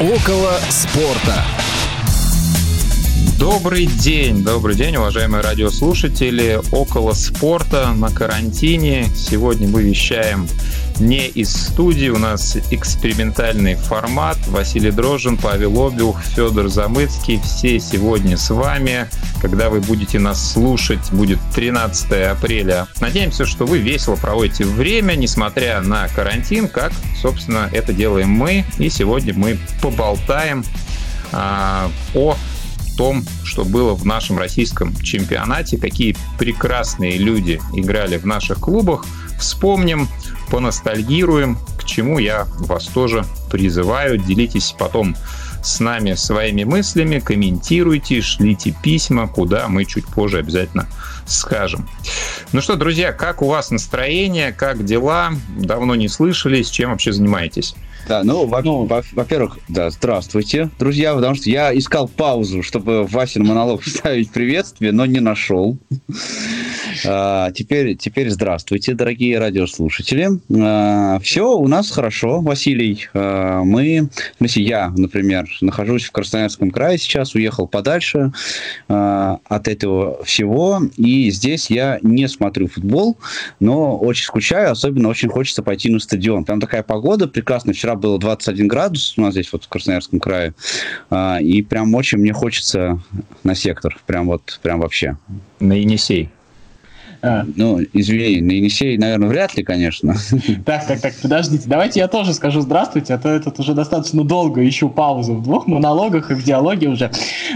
Около спорта. Добрый день, добрый день, уважаемые радиослушатели. Около спорта на карантине. Сегодня мы вещаем не из студии. У нас экспериментальный формат. Василий Дрожжин, Павел Обиух, Федор Замыцкий. Все сегодня с вами. Когда вы будете нас слушать, будет 13 апреля. Надеемся, что вы весело проводите время, несмотря на карантин, как, собственно, это делаем мы. И сегодня мы поболтаем а, о том, что было в нашем российском чемпионате, какие прекрасные люди играли в наших клубах. Вспомним, поностальгируем, к чему я вас тоже призываю. Делитесь потом с нами своими мыслями, комментируйте, шлите письма, куда мы чуть позже обязательно скажем. Ну что, друзья, как у вас настроение, как дела? Давно не слышались, чем вообще занимаетесь? Да, ну, во- ну, во-первых, да, здравствуйте, друзья, потому что я искал паузу, чтобы Васин монолог вставить приветствие, но не нашел. А, теперь, теперь здравствуйте, дорогие радиослушатели. А, все у нас хорошо, Василий. А, мы, в смысле, я, например, нахожусь в Красноярском крае сейчас, уехал подальше а, от этого всего, и здесь я не смотрю футбол, но очень скучаю, особенно очень хочется пойти на стадион. Там такая погода прекрасная. Вчера было 21 градус у нас здесь вот в Красноярском крае, а, и прям очень мне хочется на сектор, прям вот, прям вообще. На Енисей. А. Ну, извини, на Енисей, наверное, вряд ли, конечно. Так, так, так, подождите. Давайте я тоже скажу здравствуйте, а то этот уже достаточно долго ищу паузу в двух монологах и в диалоге уже.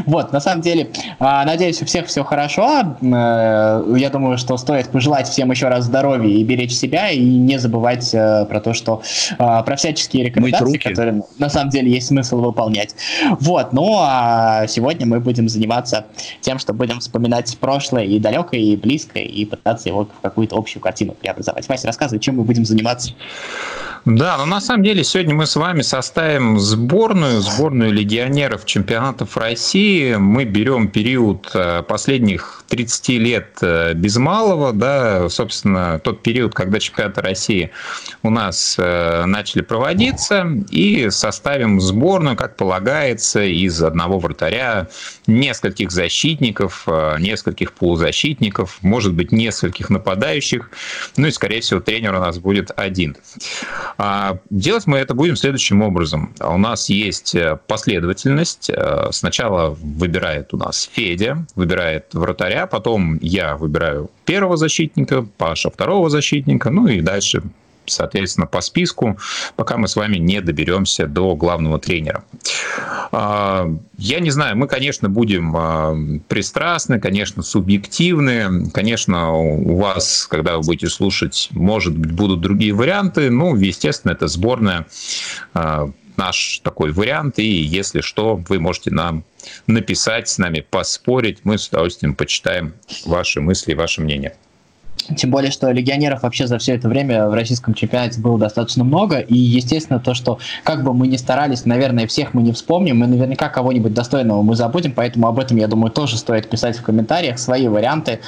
Вот, на самом деле, а, надеюсь, у всех все хорошо. Э, я думаю, что стоит пожелать всем еще раз здоровья и беречь себя, и не забывать э, про то, что а, про всяческие рекомендации, которые на самом деле есть смысл выполнять. Вот, ну а сегодня мы будем заниматься тем, что будем вспоминать прошлое и далекое, и близкое, и пытаться его в какую-то общую картину преобразовать. Вася, рассказывай, чем мы будем заниматься. Да, но на самом деле сегодня мы с вами составим сборную, сборную легионеров чемпионатов России. Мы берем период э, последних 30 лет э, без малого, да, собственно, тот период, когда чемпионаты России у нас э, начали проводиться, и составим сборную, как полагается, из одного вратаря, нескольких защитников, нескольких полузащитников, может быть, нескольких нападающих, ну и, скорее всего, тренер у нас будет один. А делать мы это будем следующим образом. У нас есть э, последовательность. Э, сначала выбирает у нас Федя, выбирает вратаря, потом я выбираю первого защитника, Паша второго защитника, ну и дальше соответственно, по списку, пока мы с вами не доберемся до главного тренера. А, я не знаю, мы, конечно, будем а, пристрастны, конечно, субъективны. Конечно, у вас, когда вы будете слушать, может быть, будут другие варианты. Ну, естественно, это сборная а, наш такой вариант, и если что, вы можете нам написать, с нами поспорить, мы с удовольствием почитаем ваши мысли, ваше мнение. Тем более, что легионеров вообще за все это время в российском чемпионате было достаточно много. И, естественно, то, что как бы мы ни старались, наверное, всех мы не вспомним, мы наверняка кого-нибудь достойного мы забудем. Поэтому об этом, я думаю, тоже стоит писать в комментариях свои варианты.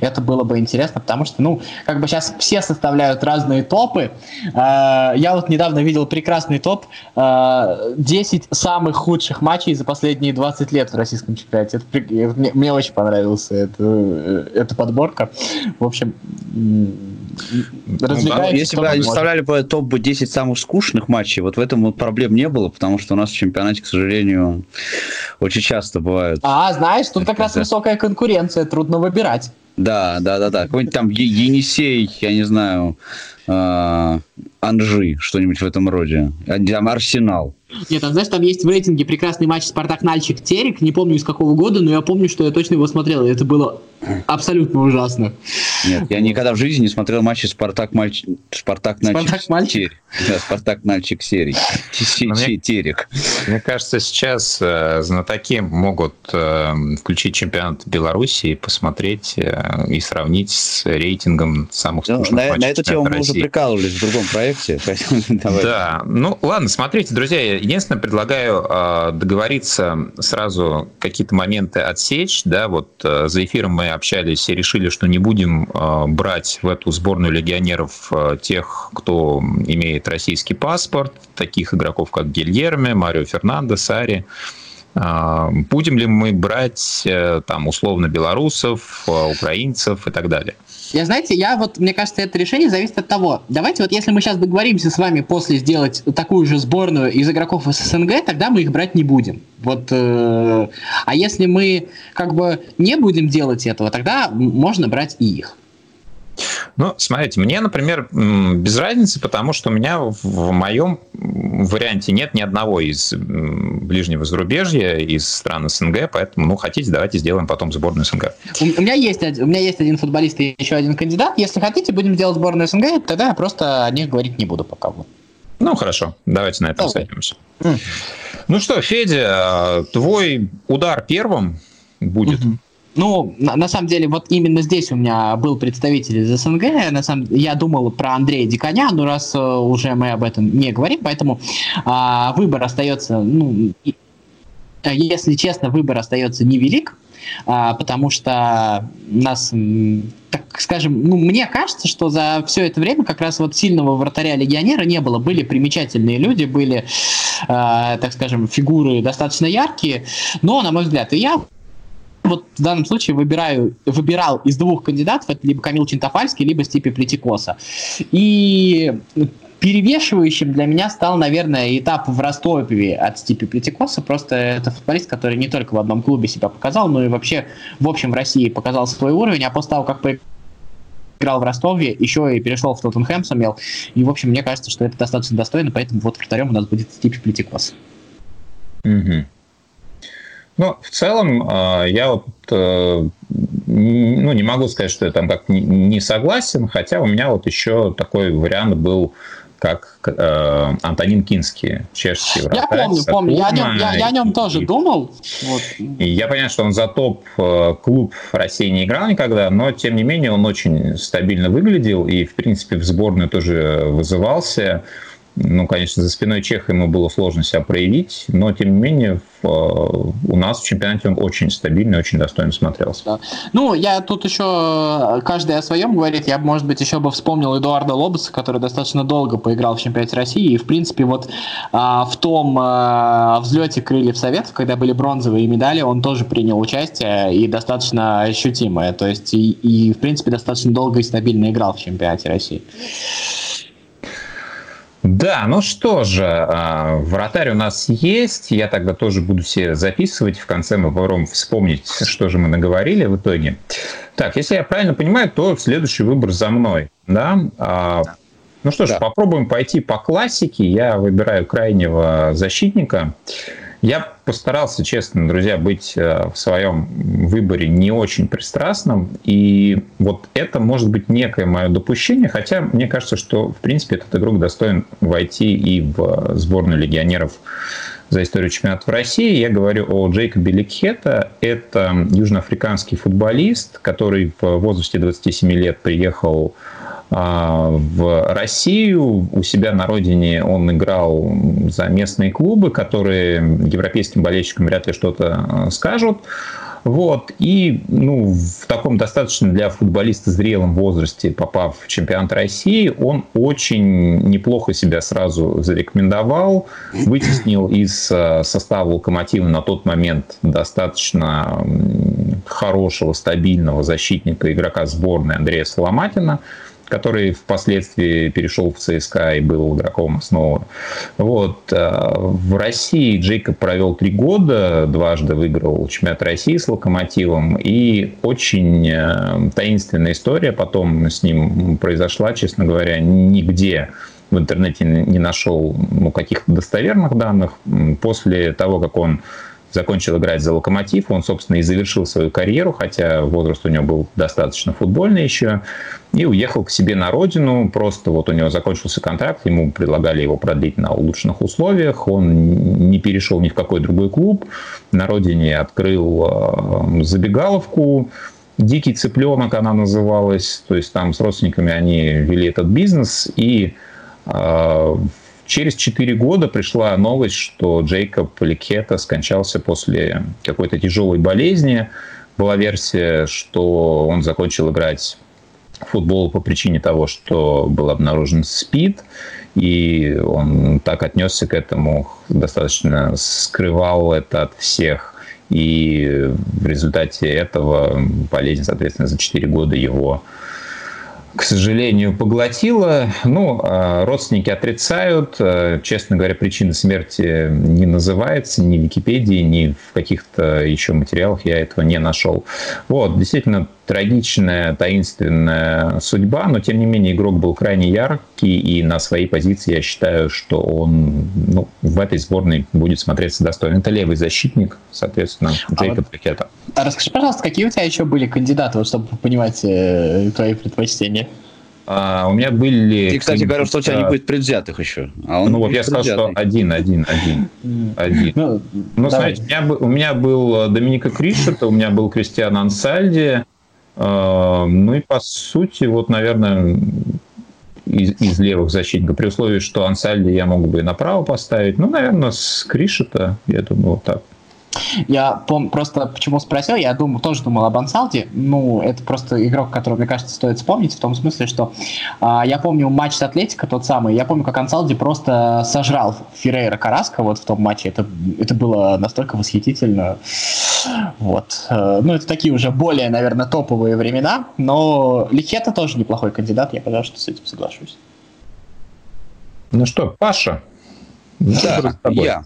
Это было бы интересно, потому что, ну, как бы сейчас все составляют разные топы. А, я вот недавно видел прекрасный топ 10 а, самых худших матчей за последние 20 лет в российском чемпионате. Это, мне, мне очень понравился это, э, эта подборка. В общем, развлекаетесь. Если бы составляли бы топ-10 самых скучных матчей, вот в этом вот проблем не было, потому что у нас в чемпионате, к сожалению, очень часто бывают. А, знаешь, тут как раз высокая конкуренция, трудно выбирать. Да, да, да, да. Какой-нибудь там Енисей, я не знаю, э, Анжи, что-нибудь в этом роде. Там Арсенал. Нет, там, знаешь, там есть в рейтинге прекрасный матч Спартак Нальчик Терек. Не помню из какого года, но я помню, что я точно его смотрел. И это было абсолютно ужасно. Нет, я никогда в жизни не смотрел матчи Спартак Мальч... Спартак Нальчик. Спартак Мальчик? Да, Спартак Нальчик серий. Терек. Мне кажется, сейчас э, знатоки могут э, включить чемпионат Беларуси и посмотреть э, и сравнить с рейтингом самых ну, скучных матчей На эту тему мы уже прикалывались в другом проекте. Да, ну ладно, смотрите, друзья, единственное, предлагаю э, договориться сразу какие-то моменты отсечь. Да, вот э, за эфиром мы общались и решили, что не будем э, брать в эту сборную легионеров э, тех, кто имеет российский паспорт, таких игроков, как Гильерме, Марио Фернандес, Ари. Э, будем ли мы брать э, там условно белорусов, э, украинцев и так далее? Я, знаете, я вот, мне кажется, это решение зависит от того. Давайте вот если мы сейчас договоримся с вами после сделать такую же сборную из игроков из СНГ, тогда мы их брать не будем. Вот, э, а если мы как бы не будем делать этого, тогда можно брать и их. Ну, смотрите, мне, например, без разницы, потому что у меня в моем варианте нет ни одного из ближнего зарубежья, из стран СНГ, поэтому, ну, хотите, давайте сделаем потом сборную СНГ. У, меня есть, у меня есть один футболист и еще один кандидат. Если хотите, будем делать сборную СНГ, тогда я просто о них говорить не буду пока. Ну, хорошо, давайте на этом сойдемся. Mm. Ну что, Федя, твой удар первым будет. Mm-hmm. Ну, на, на самом деле, вот именно здесь у меня был представитель из СНГ. На самом, я думал про Андрея Диконя, но раз э, уже мы об этом не говорим, поэтому э, выбор остается, ну, и, э, если честно, выбор остается невелик, э, потому что нас, так скажем, ну, мне кажется, что за все это время как раз вот сильного вратаря-легионера не было. Были примечательные люди, были, э, так скажем, фигуры достаточно яркие, но, на мой взгляд, и я вот в данном случае выбираю, выбирал из двух кандидатов, это либо Камил Чинтафальский, либо Степи Плетикоса. И перевешивающим для меня стал, наверное, этап в Ростове от Степи Плетикоса. Просто это футболист, который не только в одном клубе себя показал, но и вообще в общем в России показал свой уровень, а после того, как играл в Ростове, еще и перешел в Тоттенхэм сумел. И, в общем, мне кажется, что это достаточно достойно, поэтому вот вратарем у нас будет Степи Плетикос. Угу. Ну, в целом, а, я вот э, ну, не могу сказать, что я там как не согласен, хотя у меня вот еще такой вариант был как э, Антонин Кинский, чешский вратарь. Я помню, помню. Я о нем, я, я о нем тоже и, думал. Вот. И я понимаю, что он за топ-клуб э, России не играл никогда, но, тем не менее, он очень стабильно выглядел и, в принципе, в сборную тоже вызывался. Ну, конечно, за спиной Чеха ему было сложно себя проявить, но, тем не менее, в, э, у нас в чемпионате он очень стабильный, очень достойно смотрелся. Да. Ну, я тут еще, каждый о своем говорит, я, может быть, еще бы вспомнил Эдуарда Лобоса, который достаточно долго поиграл в чемпионате России, и, в принципе, вот а, в том а, взлете крыльев Советов, когда были бронзовые медали, он тоже принял участие, и достаточно ощутимое, то есть, и, и в принципе, достаточно долго и стабильно играл в чемпионате России. Да, ну что же, а, вратарь у нас есть. Я тогда тоже буду все записывать. В конце мы попробуем вспомнить, что же мы наговорили в итоге. Так, если я правильно понимаю, то следующий выбор за мной. Да? А, ну что ж, да. попробуем пойти по классике. Я выбираю крайнего защитника. Я постарался, честно, друзья, быть э, в своем выборе не очень пристрастным. И вот это может быть некое мое допущение, хотя мне кажется, что, в принципе, этот игрок достоин войти и в сборную легионеров за историю чемпионата в России. Я говорю о Джейкобе Ликхета. Это южноафриканский футболист, который в возрасте 27 лет приехал а, в Россию. У себя на родине он играл за местные клубы, которые европейским болельщикам вряд ли что-то а, скажут. Вот. И ну, в таком достаточно для футболиста зрелом возрасте, попав в чемпионат России, он очень неплохо себя сразу зарекомендовал, вытеснил из а, состава «Локомотива» на тот момент достаточно хорошего, стабильного защитника, игрока сборной Андрея Соломатина – который впоследствии перешел в ЦСКА и был игроком основы. Вот. Э, в России Джейкоб провел три года, дважды выиграл чемпионат России с «Локомотивом», и очень э, таинственная история потом с ним произошла, честно говоря, нигде в интернете не нашел ну, каких-то достоверных данных. После того, как он закончил играть за «Локомотив». Он, собственно, и завершил свою карьеру, хотя возраст у него был достаточно футбольный еще, и уехал к себе на родину. Просто вот у него закончился контракт, ему предлагали его продлить на улучшенных условиях. Он не перешел ни в какой другой клуб. На родине открыл э, забегаловку, «Дикий цыпленок» она называлась. То есть там с родственниками они вели этот бизнес, и э, через 4 года пришла новость, что Джейкоб Ликета скончался после какой-то тяжелой болезни. Была версия, что он закончил играть футбол по причине того, что был обнаружен СПИД, и он так отнесся к этому, достаточно скрывал это от всех. И в результате этого болезнь, соответственно, за 4 года его к сожалению, поглотила. Ну, а родственники отрицают. Э, честно говоря, причина смерти не называется ни в Википедии, ни в каких-то еще материалах я этого не нашел. Вот, действительно, трагичная, таинственная судьба, но тем не менее игрок был крайне яркий, и на своей позиции я считаю, что он ну, в этой сборной будет смотреться достойно. Это левый защитник, соответственно, Джейкоб а Пакета. А расскажи, пожалуйста, какие у тебя еще были кандидаты, вот, чтобы понимать э, твои предпочтения? А, у меня были... Ты, кстати, говорил, что у тебя не будет предвзятых еще. А он ну вот я сказал, что один, один, один. один. Ну, ну смотрите, у меня, у меня был Доминика Кришета, у меня был Кристиан Ансальди, ну и по сути, вот, наверное, из, из левых защитников, при условии, что Ансальди я мог бы и направо поставить. Ну, наверное, с Кришета, я думаю, вот так. Я пом- просто почему спросил, я думаю, тоже думал об Ансалде. Ну, это просто игрок, которого, мне кажется, стоит вспомнить, в том смысле, что а, я помню матч с Атлетико тот самый, я помню, как Ансалди просто сожрал Феррейра Караска вот в том матче. Это, это было настолько восхитительно. Вот. Э, ну, это такие уже более, наверное, топовые времена, но Лихета тоже неплохой кандидат, я, пожалуй, с этим соглашусь. Ну что, Паша, да, я.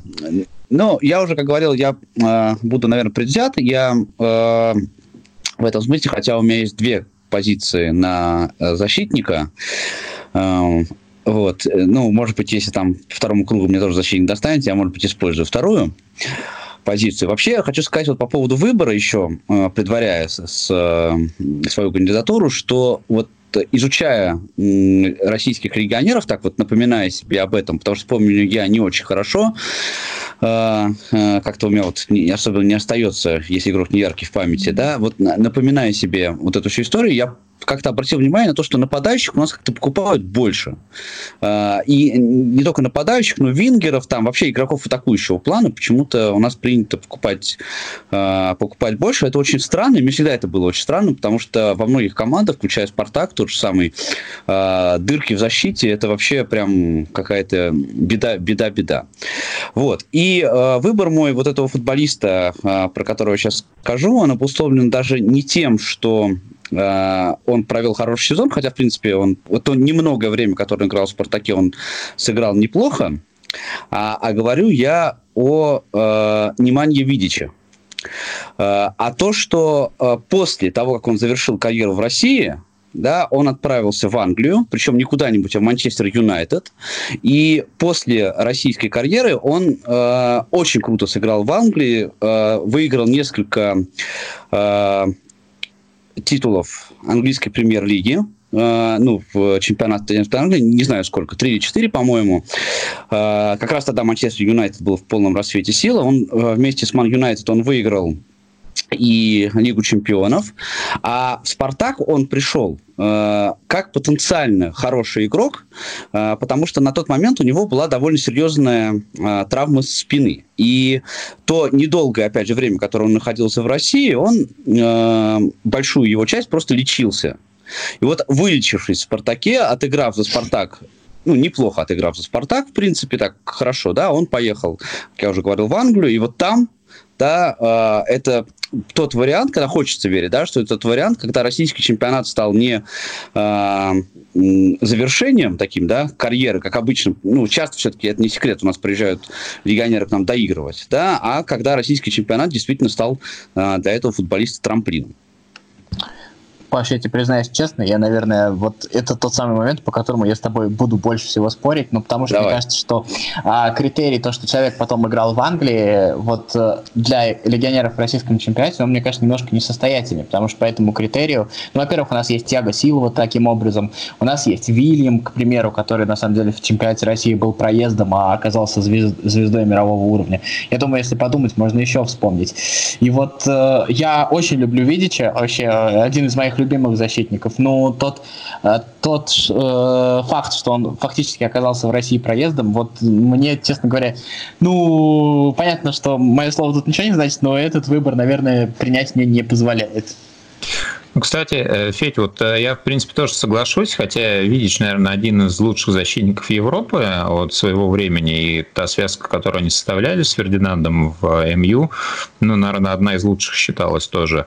Ну, я уже, как говорил, я э, буду, наверное, предвзят. Я э, в этом смысле, хотя у меня есть две позиции на э, защитника. Э, вот. Ну, может быть, если там второму кругу мне тоже защитник достанется, я, может быть, использую вторую позицию. Вообще, я хочу сказать вот по поводу выбора еще, э, предваряя с, с, свою кандидатуру, что вот изучая российских легионеров, так вот напоминая себе об этом, потому что помню я не очень хорошо, а, а, как-то у меня вот особенно не остается, если игрок не яркий в памяти, да, вот напоминая себе вот эту всю историю, я как-то обратил внимание на то, что нападающих у нас как-то покупают больше. А, и не только нападающих, но вингеров, там вообще игроков атакующего плана почему-то у нас принято покупать, а, покупать больше. Это очень странно, и мне всегда это было очень странно, потому что во многих командах, включая «Спартак», тот же самый, а, дырки в защите, это вообще прям какая-то беда, беда, беда. Вот. И выбор мой вот этого футболиста, про которого я сейчас скажу, он обусловлен даже не тем, что он провел хороший сезон, хотя, в принципе, он, вот он немного время, которое он играл в «Спартаке», он сыграл неплохо. А, а говорю я о э, Неманье Видиче. Э, а то, что э, после того, как он завершил карьеру в России, да, он отправился в Англию, причем не куда-нибудь, а в Манчестер Юнайтед. И после российской карьеры он э, очень круто сыграл в Англии, э, выиграл несколько э, титулов английской премьер-лиги, Uh, ну, в чемпионате Англии, не знаю сколько, 3 или 4, по-моему. Uh, как раз тогда Манчестер Юнайтед был в полном расцвете силы. Он uh, вместе с Ман Юнайтед он выиграл и Лигу чемпионов. А в «Спартак» он пришел э, как потенциально хороший игрок, э, потому что на тот момент у него была довольно серьезная э, травма спины. И то недолгое, опять же, время, которое он находился в России, он э, большую его часть просто лечился. И вот вылечившись в «Спартаке», отыграв за «Спартак» ну, неплохо отыграв за «Спартак», в принципе, так хорошо, да, он поехал, как я уже говорил, в Англию, и вот там да, э, это тот вариант, когда хочется верить, да, что это тот вариант, когда российский чемпионат стал не э, завершением таким, да, карьеры, как обычно, ну, часто все-таки это не секрет, у нас приезжают легионеры к нам доигрывать, да, а когда российский чемпионат действительно стал э, для этого футболиста трамплином. Паш, я тебе признаюсь честно, я, наверное, вот это тот самый момент, по которому я с тобой буду больше всего спорить, ну, потому что Давай. мне кажется, что а, критерий, то, что человек потом играл в Англии, вот э, для легионеров в российском чемпионате, он, мне кажется, немножко несостоятельный, потому что по этому критерию, ну, во-первых, у нас есть Тиаго Силова таким образом, у нас есть Вильям, к примеру, который, на самом деле, в чемпионате России был проездом, а оказался звезд, звездой мирового уровня. Я думаю, если подумать, можно еще вспомнить. И вот э, я очень люблю Видича, вообще один из моих любимых защитников. Но тот, э, тот э, факт, что он фактически оказался в России проездом, вот мне, честно говоря, ну, понятно, что мое слово тут ничего не значит, но этот выбор, наверное, принять мне не позволяет. Ну, кстати, э, Федь, вот э, я, в принципе, тоже соглашусь, хотя Видич, наверное, один из лучших защитников Европы от своего времени, и та связка, которую они составляли с Фердинандом в МЮ, ну, наверное, одна из лучших считалась тоже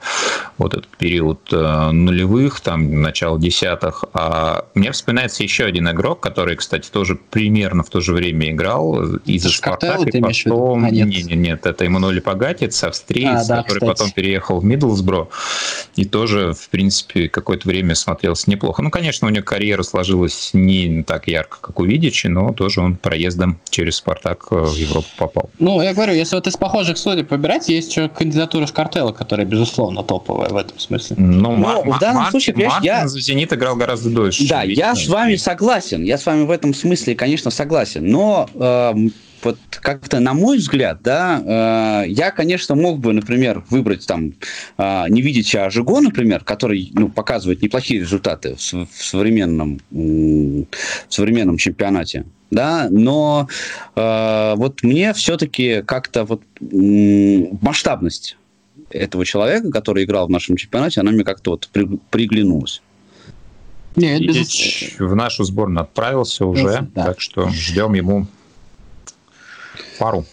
вот этот период э, нулевых, там, начало десятых. А мне вспоминается еще один игрок, который, кстати, тоже примерно в то же время играл из-за Спартака, и потом... А, нет. нет, нет, нет, это Эммануэль Пагатец, австриец, а, да, который кстати. потом переехал в Миддлсбро, и тоже в принципе, какое-то время смотрелся неплохо. Ну, конечно, у него карьера сложилась не так ярко, как у Видичи, но тоже он проездом через «Спартак» в Европу попал. Ну, я говорю, если вот из похожих судеб выбирать, есть еще кандидатура Шкартела, которая, безусловно, топовая в этом смысле. Ну, ну в данном Мар- случае, Мартин я... за «Зенит» играл гораздо дольше. Да, я с вами согласен. Я с вами в этом смысле, конечно, согласен. Но э, вот как-то, на мой взгляд, да, э, я, конечно, мог бы, например, выбрать там э, не видеть а Жиго, например, который ну, показывает неплохие результаты в, в современном, в современном чемпионате, да, но э, вот мне все-таки как-то вот масштабность этого человека, который играл в нашем чемпионате, она мне как-то вот при, приглянулась. Нет, без... в нашу сборную отправился уже, да. так что ждем ему пару.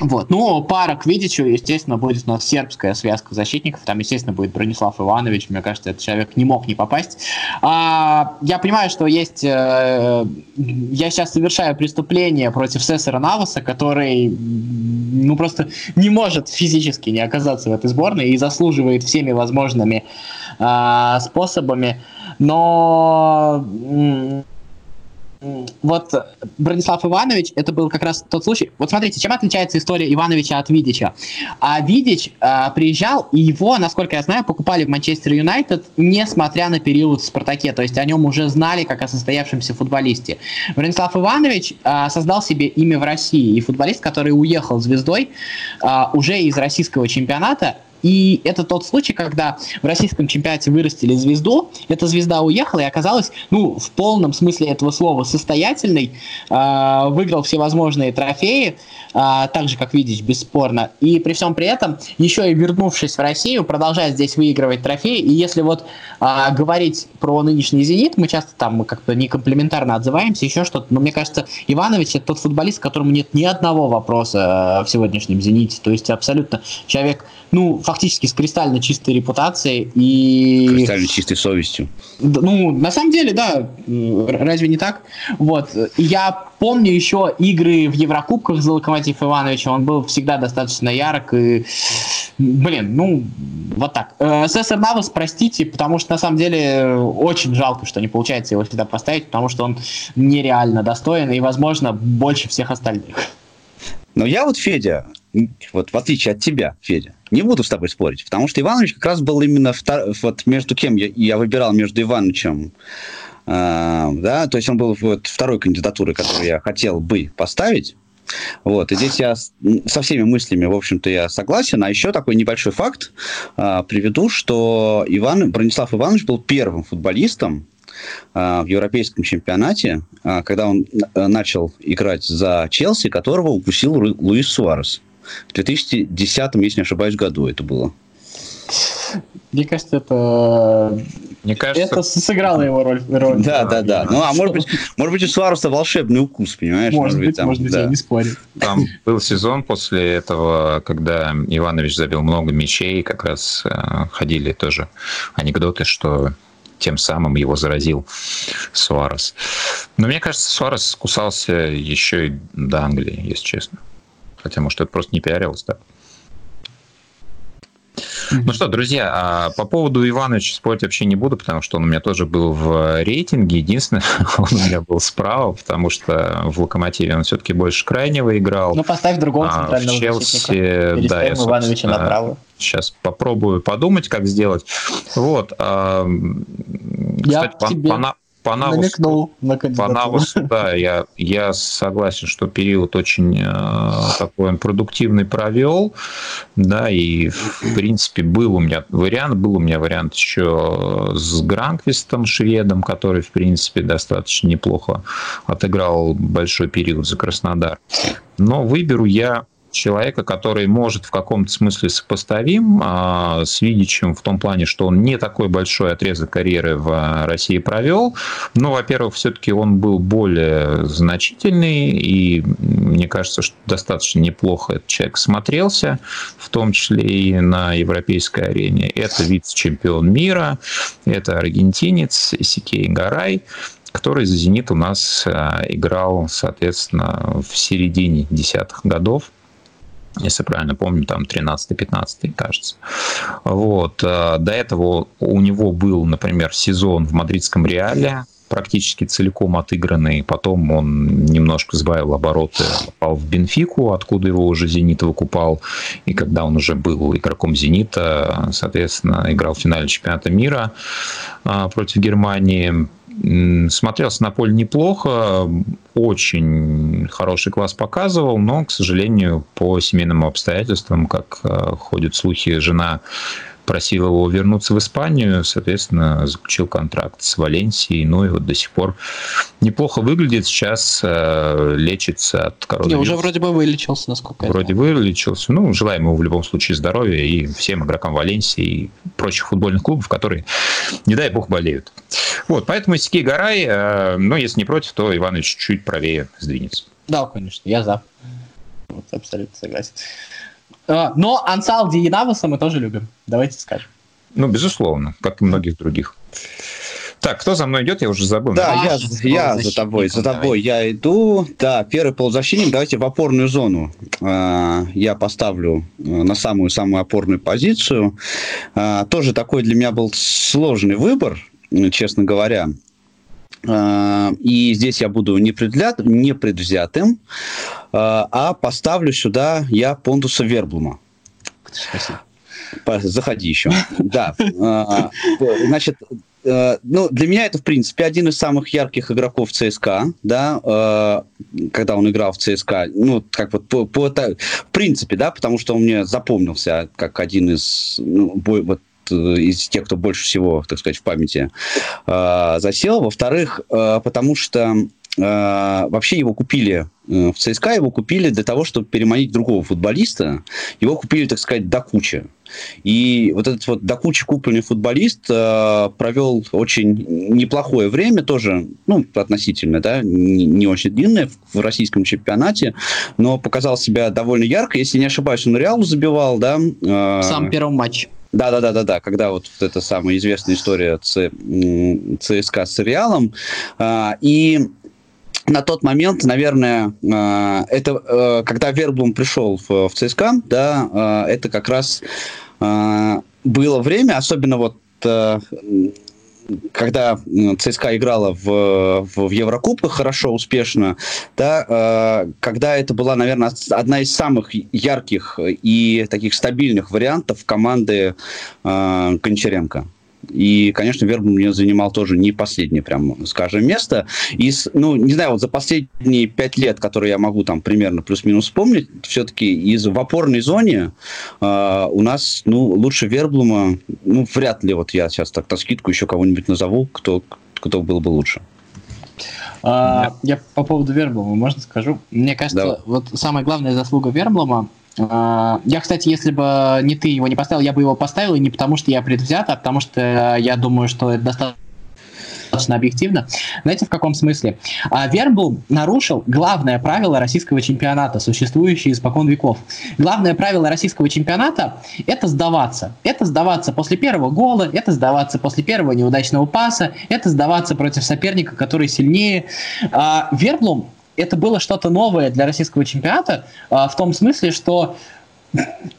Вот. Ну, пара к Видичу, естественно, будет у нас сербская связка защитников. Там, естественно, будет Бронислав Иванович. Мне кажется, этот человек не мог не попасть. А, я понимаю, что есть... Э, я сейчас совершаю преступление против Сесара Наваса, который ну, просто не может физически не оказаться в этой сборной и заслуживает всеми возможными э, способами. Но вот Бронислав Иванович, это был как раз тот случай. Вот смотрите, чем отличается история Ивановича от Видича? А Видич а, приезжал, и его, насколько я знаю, покупали в Манчестер Юнайтед, несмотря на период в Спартаке. То есть о нем уже знали, как о состоявшемся футболисте. Бронислав Иванович а, создал себе имя в России. И футболист, который уехал звездой а, уже из российского чемпионата, и это тот случай, когда в российском чемпионате вырастили звезду, эта звезда уехала и оказалась, ну, в полном смысле этого слова, состоятельной, э, выиграл всевозможные трофеи, э, так же, как видишь, бесспорно. И при всем при этом, еще и вернувшись в Россию, продолжает здесь выигрывать трофеи. И если вот э, говорить про нынешний «Зенит», мы часто там как-то не комплиментарно отзываемся, еще что-то, но мне кажется, Иванович это тот футболист, которому нет ни одного вопроса в сегодняшнем «Зените». То есть абсолютно человек, ну, фактически с кристально чистой репутацией и... Кристально чистой совестью. Ну, на самом деле, да, разве не так? Вот. Я помню еще игры в Еврокубках за Локомотив Ивановича, он был всегда достаточно ярок и... Блин, ну, вот так. Э, СССР Навас, простите, потому что на самом деле очень жалко, что не получается его всегда поставить, потому что он нереально достоин и, возможно, больше всех остальных. Но я вот, Федя, вот в отличие от тебя, Федя, не буду с тобой спорить, потому что Иванович как раз был именно втор... вот между кем я, я выбирал между Ивановичем, э, да, то есть он был вот второй кандидатурой, которую я хотел бы поставить. Вот, и здесь я со всеми мыслями, в общем-то, я согласен. А еще такой небольшой факт э, приведу, что Иван, Бронислав Иванович был первым футболистом, а, в европейском чемпионате, когда он начал играть за Челси, которого укусил Луис Суарес. В 2010, если не ошибаюсь, году это было. Мне кажется, это... Мне кажется... Это сыграло его роль. роль. Да, да, да. Ну, а может быть, может быть, у Суаруса волшебный укус, понимаешь? Может, может быть, там, может быть, да. я не спорю. Там был сезон после этого, когда Иванович забил много мячей, как раз э, ходили тоже анекдоты, что тем самым его заразил Суарес. Но мне кажется, Суарес кусался еще и до Англии, если честно. Хотя, может, это просто не пиарилось, да? Ну что, друзья, а по поводу Ивановича спорить вообще не буду, потому что он у меня тоже был в рейтинге. Единственное, он у меня был справа, потому что в Локомотиве он все-таки больше крайнего играл. Ну, поставь другого центрального а в Челси, да, я, Ивановича направо. Сейчас попробую подумать, как сделать. Вот. А, я кстати, тебе... по, по навусу, намекнул на по навусу, да, я, я согласен, что период очень э, такой он продуктивный провел, да, и в принципе был у меня вариант, был у меня вариант еще с Гранквистом, шведом, который в принципе достаточно неплохо отыграл большой период за Краснодар. Но выберу я человека, который может в каком-то смысле сопоставим а, с Видичем в том плане, что он не такой большой отрезок карьеры в России провел. Но, во-первых, все-таки он был более значительный, и мне кажется, что достаточно неплохо этот человек смотрелся, в том числе и на европейской арене. Это вице-чемпион мира, это аргентинец Сикей Гарай, который за «Зенит» у нас а, играл, соответственно, в середине десятых годов если правильно помню, там 13-15, кажется. Вот. Э, до этого у него был, например, сезон в мадридском Реале, практически целиком отыгранный. Потом он немножко сбавил обороты, попал в Бенфику, откуда его уже «Зенит» выкупал. И когда он уже был игроком «Зенита», соответственно, играл в финале чемпионата мира э, против Германии, смотрелся на поле неплохо, очень хороший класс показывал, но, к сожалению, по семейным обстоятельствам, как э, ходят слухи, жена просил его вернуться в Испанию, соответственно, заключил контракт с Валенсией, ну и вот до сих пор неплохо выглядит, сейчас э, лечится от коронавируса. Не, уже вроде бы вылечился, насколько Вроде я вылечился, ну, желаем ему в любом случае здоровья и всем игрокам Валенсии и прочих футбольных клубов, которые, не дай бог, болеют. Вот, поэтому Сикей Гарай, э, ну, если не против, то Иванович чуть правее сдвинется. Да, конечно, я за. Вот, абсолютно согласен. А, но Ансал Диенаваса мы тоже любим. Давайте скажем. Ну, безусловно, как и многих других. Так, кто за мной идет, я уже забыл. Да, я, я за тобой, за тобой я иду. Да, первый полузащитник, давайте в опорную зону. А, я поставлю э, на самую-самую опорную позицию. А, тоже такой для меня был сложный выбор, честно говоря. И здесь я буду не, предвзят, не предвзятым, а поставлю сюда я Понтуса Верблума. Спасибо. Заходи еще. Да. Значит, э, ну, для меня это, в принципе, один из самых ярких игроков ЦСКА, да, когда он играл в ЦСКА, ну, как вот по, по в принципе, да, потому что он мне запомнился как один из, ну, вот, Э, из тех, кто больше всего, так сказать, в памяти э, засел. Во-вторых, э, потому что вообще его купили в ЦСКА, его купили для того, чтобы переманить другого футболиста. Его купили, так сказать, до кучи. И вот этот вот до кучи купленный футболист провел очень неплохое время тоже, ну, относительно, да, не, не очень длинное в, в российском чемпионате, но показал себя довольно ярко. Если не ошибаюсь, он Реалу забивал, да. В самом первом матче. Да, да, да, да, да, когда вот, эта самая известная история Ц, ЦСКА с Реалом. А, и на тот момент, наверное, а, это а, когда Верблум пришел в, ЦСКА, да, это как раз было время, особенно вот когда ЦСКА играла в, в, в Еврокубках хорошо, успешно, да, э, когда это была, наверное, одна из самых ярких и таких стабильных вариантов команды э, Гончаренко. И, конечно, Вербун мне занимал тоже не последнее, прям, скажем, место. И, ну, не знаю, вот за последние пять лет, которые я могу там примерно плюс-минус вспомнить, все-таки из в опорной зоне э, у нас, ну, лучше Верблума, ну, вряд ли, вот я сейчас так на скидку еще кого-нибудь назову, кто, кто был бы лучше. А, я по поводу Верблума, можно скажу? Мне кажется, Давай. вот самая главная заслуга Верблума а, я, кстати, если бы не ты его не поставил, я бы его поставил, и не потому что я предвзят, а потому что я думаю, что это достаточно объективно. Знаете, в каком смысле? А, Вербл нарушил главное правило российского чемпионата, существующее испокон веков. Главное правило российского чемпионата – это сдаваться. Это сдаваться после первого гола, это сдаваться после первого неудачного паса, это сдаваться против соперника, который сильнее. А, это было что-то новое для российского чемпионата а, в том смысле, что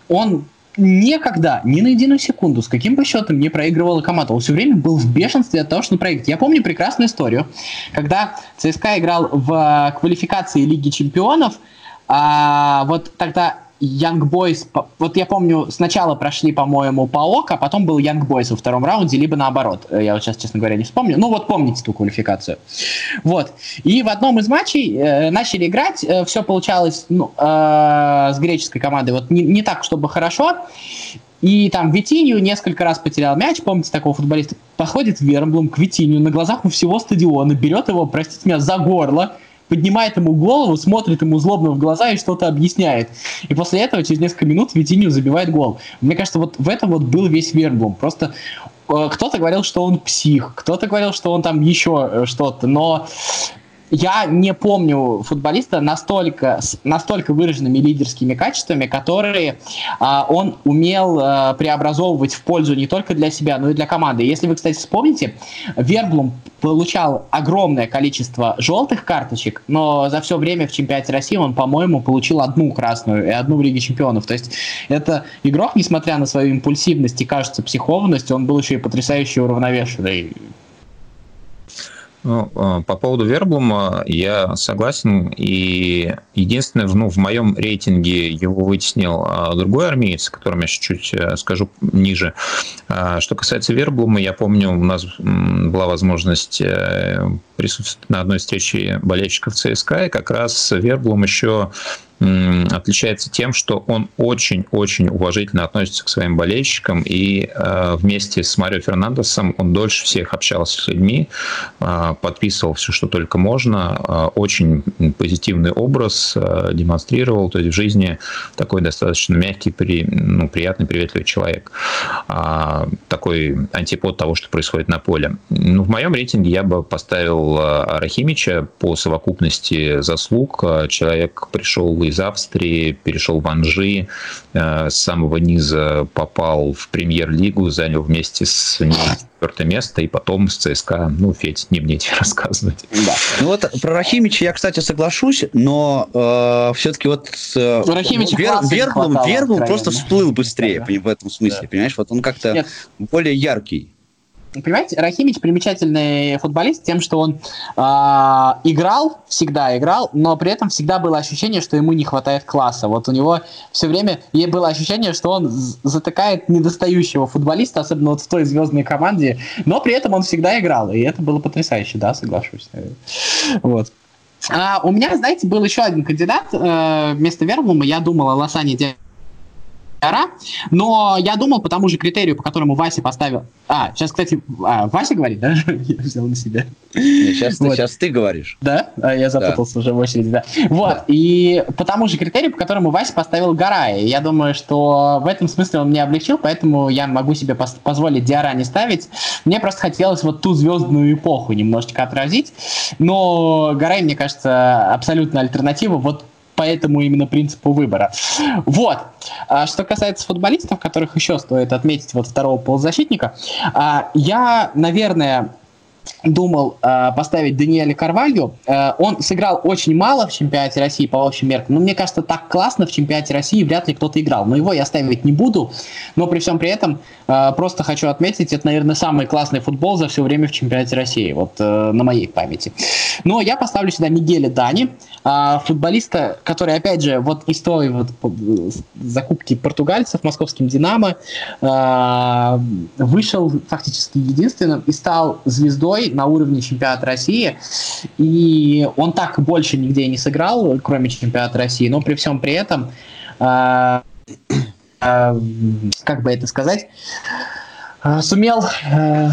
он никогда, ни на единую секунду, с каким бы счетом не проигрывала команда. Он все время был в бешенстве от того, что проигрывает. Я помню прекрасную историю, когда ЦСКА играл в квалификации Лиги Чемпионов, а вот тогда Young Boys, вот я помню, сначала прошли, по-моему, ПАОК, а потом был Young Boys во втором раунде, либо наоборот. Я вот сейчас, честно говоря, не вспомню. Ну вот помните ту квалификацию. Вот. И в одном из матчей э, начали играть, э, все получалось ну, э, с греческой командой вот не, не так, чтобы хорошо. И там Витинью несколько раз потерял мяч, помните такого футболиста, подходит Верблум к Витинью на глазах у всего стадиона, берет его, простите меня, за горло, поднимает ему голову, смотрит ему злобно в глаза и что-то объясняет. И после этого через несколько минут Витинью забивает гол. Мне кажется, вот в этом вот был весь Верблум. Просто э, кто-то говорил, что он псих, кто-то говорил, что он там еще э, что-то, но я не помню футболиста настолько, с настолько выраженными лидерскими качествами, которые а, он умел а, преобразовывать в пользу не только для себя, но и для команды. Если вы, кстати, вспомните, Верблум получал огромное количество желтых карточек, но за все время в чемпионате России он, по-моему, получил одну красную и одну в Лиге чемпионов. То есть это игрок, несмотря на свою импульсивность и, кажется, психованность, он был еще и потрясающе уравновешенный ну, а, по поводу Верблума я согласен. И единственное, ну, в моем рейтинге его вытеснил а, другой армеец, о котором я чуть-чуть э, скажу ниже. А, что касается Верблума, я помню, у нас была возможность э, присутствовать на одной встрече болельщиков ЦСКА, и как раз Верблум еще отличается тем, что он очень-очень уважительно относится к своим болельщикам, и э, вместе с Марио Фернандесом он дольше всех общался с людьми, э, подписывал все, что только можно, э, очень позитивный образ э, демонстрировал, то есть в жизни такой достаточно мягкий, при, ну, приятный, приветливый человек. Э, такой антипод того, что происходит на поле. Ну, в моем рейтинге я бы поставил э, Рахимича по совокупности заслуг. Человек пришел из Австрии, перешел в Анжи, э, с самого низа попал в премьер-лигу, занял вместе с ней четвертое место, и потом с ЦСКА, ну, Федь, не мне тебе рассказывать. Да. Ну вот про Рахимича я, кстати, соглашусь, но э, все-таки вот э, Вер, Верблум, Верблум просто всплыл быстрее да. в этом смысле, да. понимаешь? Вот он как-то более яркий. Понимаете, Рахимич примечательный футболист тем, что он э, играл, всегда играл, но при этом всегда было ощущение, что ему не хватает класса. Вот у него все время было ощущение, что он затыкает недостающего футболиста, особенно вот в той звездной команде, но при этом он всегда играл, и это было потрясающе, да, соглашусь. Вот. А у меня, знаете, был еще один кандидат э, вместо Верблума. Я думал о Лосане Ара, но я думал по тому же критерию, по которому Вася поставил... А, сейчас, кстати, а, Вася говорит, да? Я взял на себя. Сейчас, вот. сейчас ты говоришь. Да? А, я запутался да. уже в очереди, да. Вот, да. и по тому же критерию, по которому Вася поставил Гарая. Я думаю, что в этом смысле он меня облегчил, поэтому я могу себе позволить Диара не ставить. Мне просто хотелось вот ту звездную эпоху немножечко отразить, но Гарай, мне кажется, абсолютно альтернатива вот по этому именно принципу выбора. Вот. А что касается футболистов, которых еще стоит отметить, вот второго полузащитника, а, я, наверное, думал э, поставить Даниэля Карвалью. Э, он сыграл очень мало в чемпионате России по общим меркам. Но мне кажется, так классно в чемпионате России вряд ли кто-то играл. Но его я ставить не буду. Но при всем при этом э, просто хочу отметить, это, наверное, самый классный футбол за все время в чемпионате России. Вот э, на моей памяти. Но я поставлю сюда Мигеля Дани, э, футболиста, который, опять же, вот из той вот закупки португальцев московским «Динамо» э, вышел фактически единственным и стал звездой звездой на уровне чемпионата России. И он так больше нигде не сыграл, кроме чемпионата России, но при всем при этом, э, э, как бы это сказать, э, сумел э,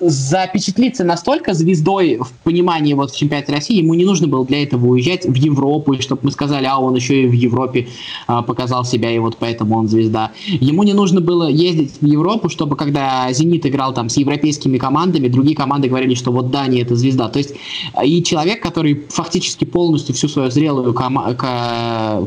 запечатлиться настолько звездой в понимании вот в чемпионате России, ему не нужно было для этого уезжать в Европу, чтобы мы сказали, а он еще и в Европе а, показал себя, и вот поэтому он звезда. Ему не нужно было ездить в Европу, чтобы когда «Зенит» играл там с европейскими командами, другие команды говорили, что вот Дани это звезда. То есть и человек, который фактически полностью всю свою зрелую ком-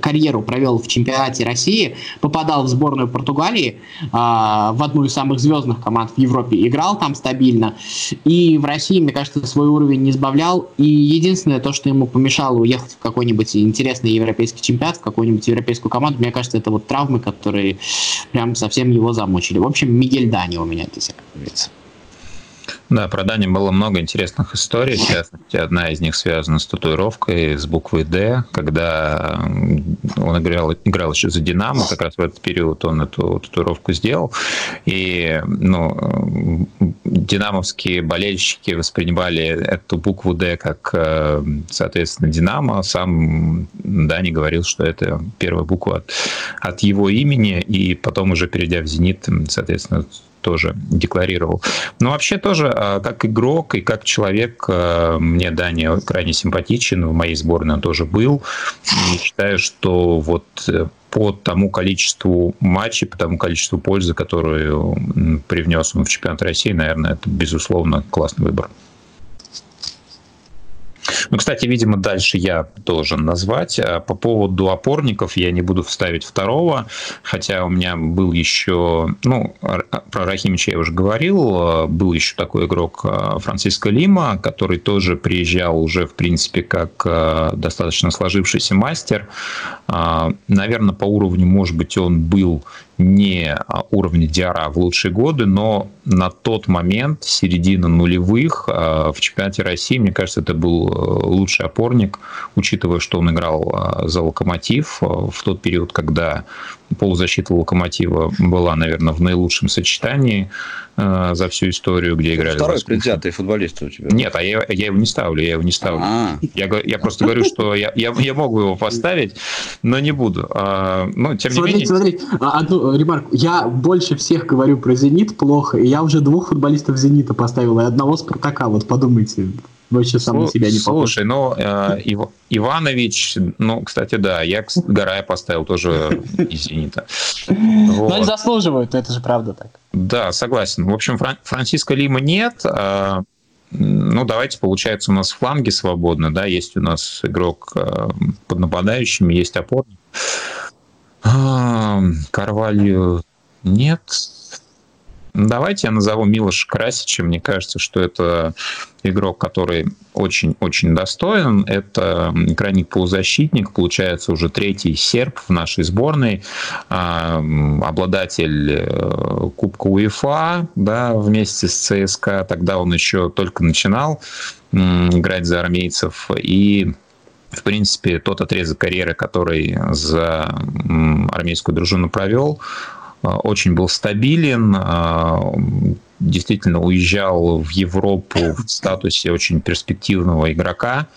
карьеру провел в чемпионате России, попадал в сборную Португалии, а, в одну из самых звездных команд в Европе, играл там стабильно, сильно. И в России, мне кажется, свой уровень не сбавлял. И единственное, то, что ему помешало уехать в какой-нибудь интересный европейский чемпионат, в какую-нибудь европейскую команду, мне кажется, это вот травмы, которые прям совсем его замучили. В общем, Мигель Дани у меня здесь, говорится. Да, про Дани было много интересных историй. В частности, одна из них связана с татуировкой, с буквой «Д», когда он играл, играл еще за «Динамо», как раз в этот период он эту татуировку сделал. И ну, динамовские болельщики воспринимали эту букву «Д» как, э, соответственно, «Динамо». Сам Дани говорил, что это первая буква от, от его имени, и потом уже перейдя в «Зенит», соответственно, тоже декларировал. Но вообще тоже а, как игрок и как человек а, мне Даня крайне симпатичен, в моей сборной он тоже был. И считаю, что вот э, по тому количеству матчей, по тому количеству пользы, которую привнес он в чемпионат России, наверное, это, безусловно, классный выбор. Ну, кстати, видимо, дальше я должен назвать. А по поводу опорников я не буду вставить второго, хотя у меня был еще, ну, про Рахимича я уже говорил, был еще такой игрок а, Франциско Лима, который тоже приезжал уже, в принципе, как а, достаточно сложившийся мастер. Наверное, по уровню, может быть, он был не уровня Диара в лучшие годы, но на тот момент, середина нулевых, в чемпионате России, мне кажется, это был лучший опорник, учитывая, что он играл а, за «Локомотив» а, в тот период, когда полузащита «Локомотива» была, наверное, в наилучшем сочетании а, за всю историю, где играли. Второй предвзятый футболист у тебя. Нет, а я, я его не ставлю, я его не ставлю. Я, я просто говорю, что я, я, я могу его поставить, но не буду. Но, тем смотрите, не менее... Смотрите, одну ремарку. Я больше всех говорю про «Зенит» плохо, и я уже двух футболистов «Зенита» поставил, и одного «Спартака», вот подумайте. Вообще сам на себя не похож. Слушай, ну, э, Ив, Иванович, ну, кстати, да, я Гарая поставил тоже из «Зенита». Вот. Но они заслуживают, это же правда так. Да, согласен. В общем, Фран- Франциско Лима нет, а, ну, давайте, получается, у нас фланги свободны, да, есть у нас игрок э, под нападающими, есть опорник. А, Карвалью нет, Давайте я назову Милош Красича. Мне кажется, что это игрок, который очень-очень достоин. Это крайний полузащитник, получается уже третий серб в нашей сборной, а, обладатель э, Кубка УЕФА да, вместе с ЦСКА. Тогда он еще только начинал играть за армейцев. И в принципе, тот отрезок карьеры, который за армейскую дружину провел, очень был стабилен, а, действительно уезжал в Европу в статусе очень перспективного игрока.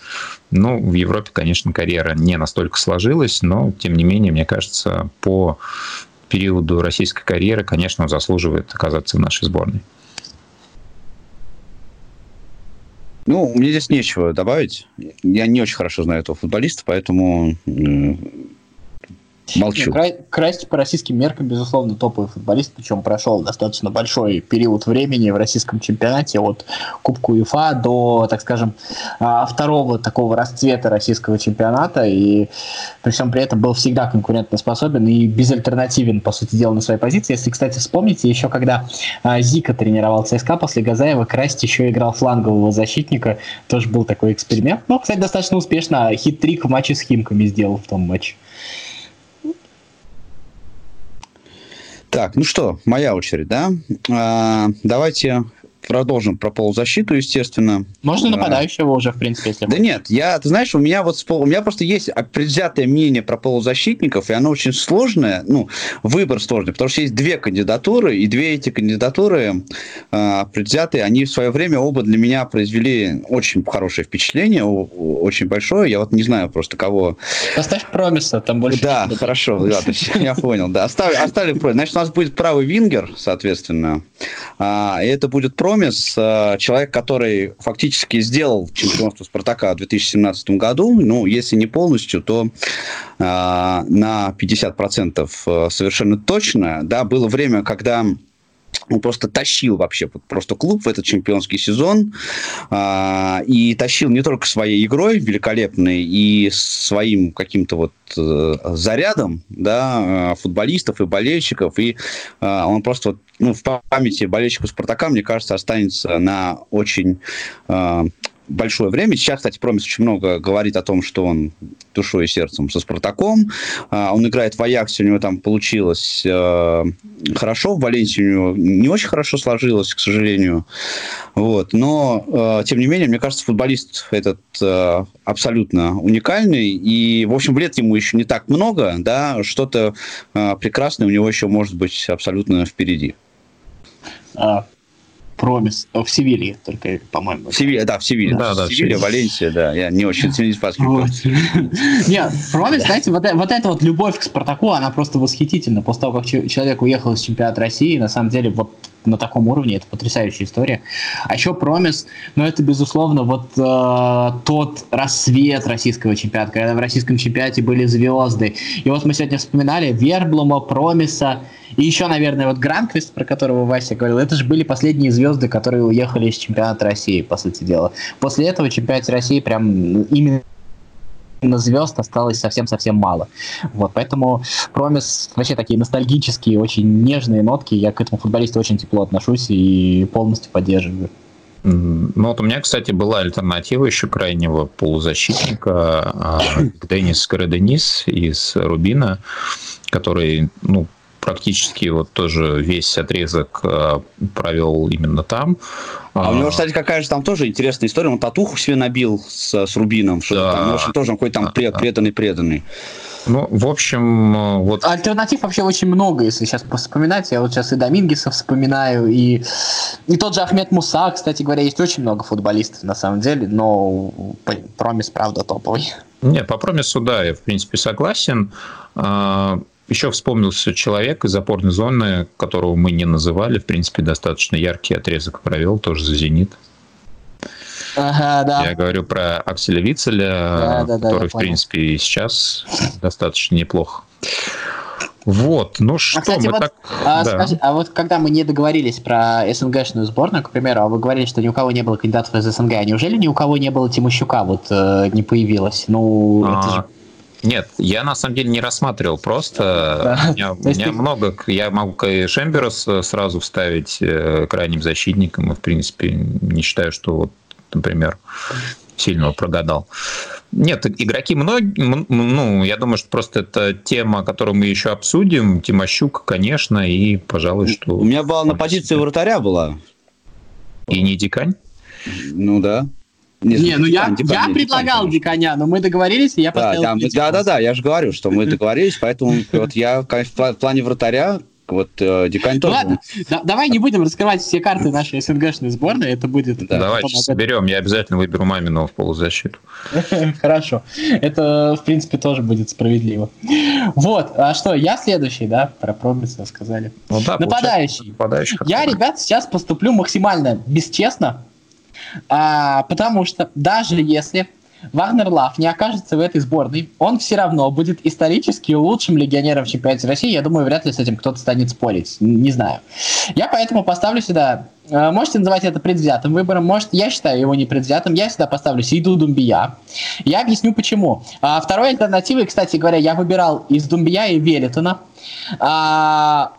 Ну, в Европе, конечно, карьера не настолько сложилась, но, тем не менее, мне кажется, по периоду российской карьеры, конечно, он заслуживает оказаться в нашей сборной. Ну, мне здесь нечего добавить. Я не очень хорошо знаю этого футболиста, поэтому Молчу. Красти по российским меркам, безусловно, топовый футболист, причем прошел достаточно большой период времени в российском чемпионате от Кубка УЕФА до, так скажем, а, второго такого расцвета российского чемпионата, и при всем при этом был всегда конкурентоспособен и безальтернативен, по сути дела, на своей позиции. Если, кстати, вспомните, еще когда а, Зика тренировал ЦСКА после Газаева, Красти еще играл флангового защитника, тоже был такой эксперимент. Ну, кстати, достаточно успешно хит-трик в матче с Химками сделал в том матче. Так, ну что, моя очередь, да? А, давайте продолжим про полузащиту, естественно. Можно а, нападающего уже, в принципе, если Да нет, я, ты знаешь, у меня вот у меня просто есть предвзятое мнение про полузащитников, и оно очень сложное, ну, выбор сложный, потому что есть две кандидатуры, и две эти кандидатуры э, предвзятые, они в свое время оба для меня произвели очень хорошее впечатление, очень большое, я вот не знаю просто кого... Поставь промиса, там больше... Да, хорошо, да, я понял, да, оставили, оставили промис. Значит, у нас будет правый вингер, соответственно, а, и это будет промис, Промис, э, человек, который фактически сделал чемпионство Спартака в 2017 году, ну, если не полностью, то э, на 50% э, совершенно точно. Да, было время, когда он просто тащил вообще просто клуб в этот чемпионский сезон а, и тащил не только своей игрой великолепной и своим каким-то вот э, зарядом да, э, футболистов и болельщиков. И а, он просто вот, ну, в памяти болельщиков Спартака мне кажется останется на очень а, большое время. Сейчас, кстати, Промис очень много говорит о том, что он душой и сердцем со Спартаком. А, он играет в Аяксе, у него там получилось э, хорошо, в Валенсии у него не очень хорошо сложилось, к сожалению. Вот. Но, э, тем не менее, мне кажется, футболист этот э, абсолютно уникальный. И, в общем, лет ему еще не так много, да, что-то прекрасное у него еще может быть абсолютно впереди. Промис. В Севилье только, по-моему. В Севилье, да, в Севилье. Да, да, Севилья, Валенсия, да. Я не очень ценю вот. Нет, Промис, знаете, вот, вот эта вот любовь к Спартаку, она просто восхитительна. После того, как человек уехал из чемпионата России, на самом деле, вот на таком уровне, это потрясающая история. А еще Промис, ну это, безусловно, вот э, тот рассвет российского чемпионата, когда в российском чемпионате были звезды. И вот мы сегодня вспоминали Верблума, Промиса, и еще, наверное, вот Гранквист, про которого Вася говорил, это же были последние звезды, которые уехали из чемпионата России, по сути дела. После этого чемпионате России прям именно звезд осталось совсем-совсем мало. Вот, поэтому Промис вообще такие ностальгические, очень нежные нотки. Я к этому футболисту очень тепло отношусь и полностью поддерживаю. Ну вот у меня, кстати, была альтернатива еще крайнего полузащитника а, Денис Караденис из Рубина, который, ну, практически вот тоже весь отрезок э, провел именно там. А у него, кстати, какая же там тоже интересная история. Он татуху себе набил с, с Рубином, что да. там, может, тоже какой-то там пред, преданный-преданный. Ну, в общем, э, вот... Альтернатив вообще очень много, если сейчас вспоминать. Я вот сейчас и Домингеса вспоминаю, и, и тот же Ахмед Муса, кстати говоря, есть очень много футболистов на самом деле, но Промис, правда, топовый. Не, по Промису, да, я, в принципе, согласен. А, еще вспомнился человек из опорной зоны, которого мы не называли, в принципе, достаточно яркий отрезок провел, тоже за «Зенит». Ага, да. Я говорю про Акселя Вицеля, да, да, который, да, в понял. принципе, и сейчас достаточно неплохо. Вот, ну что, а, кстати, мы вот, так... А, да. скажи, а вот когда мы не договорились про СНГшную сборную, к примеру, а вы говорили, что ни у кого не было кандидатов из СНГ, а неужели ни у кого не было Тимощука, вот э, не появилось? Ну, а, это же нет, я на самом деле не рассматривал, просто да. у меня, у меня много, я могу Шембера сразу вставить э, крайним защитником, и в принципе не считаю, что вот, например, сильного прогадал. Нет, игроки многие, ну, я думаю, что просто это тема, которую мы еще обсудим. Тимощук, конечно, и, пожалуй, что... У меня была на позиции вратаря была. И не Дикань? Ну да. Не, не ну я, Дикань, я предлагал Диканя, но мы договорились, и я поставил... Да, да, да, да, я же говорю, что мы договорились, поэтому вот я в плане вратаря вот э, Дикань тоже. Ладно, да, давай не будем раскрывать все карты нашей СНГшной сборной, это будет... Да. Давайте соберем, я обязательно выберу Мамину в полузащиту. Хорошо, это, в принципе, тоже будет справедливо. Вот, а что, я следующий, да, про Промиса сказали. Ну да, Нападающий. Нападающий я, ребят, сейчас поступлю максимально бесчестно, а, потому что даже если Вагнер Лав не окажется в этой сборной, он все равно будет исторически лучшим легионером в чемпионате России. Я думаю, вряд ли с этим кто-то станет спорить. Не знаю. Я поэтому поставлю сюда... Э, можете называть это предвзятым выбором, может, я считаю его не предвзятым. Я сюда поставлю Сейду Думбия. Я объясню, почему. А, второй альтернативой, кстати говоря, я выбирал из Думбия и Велитона. А,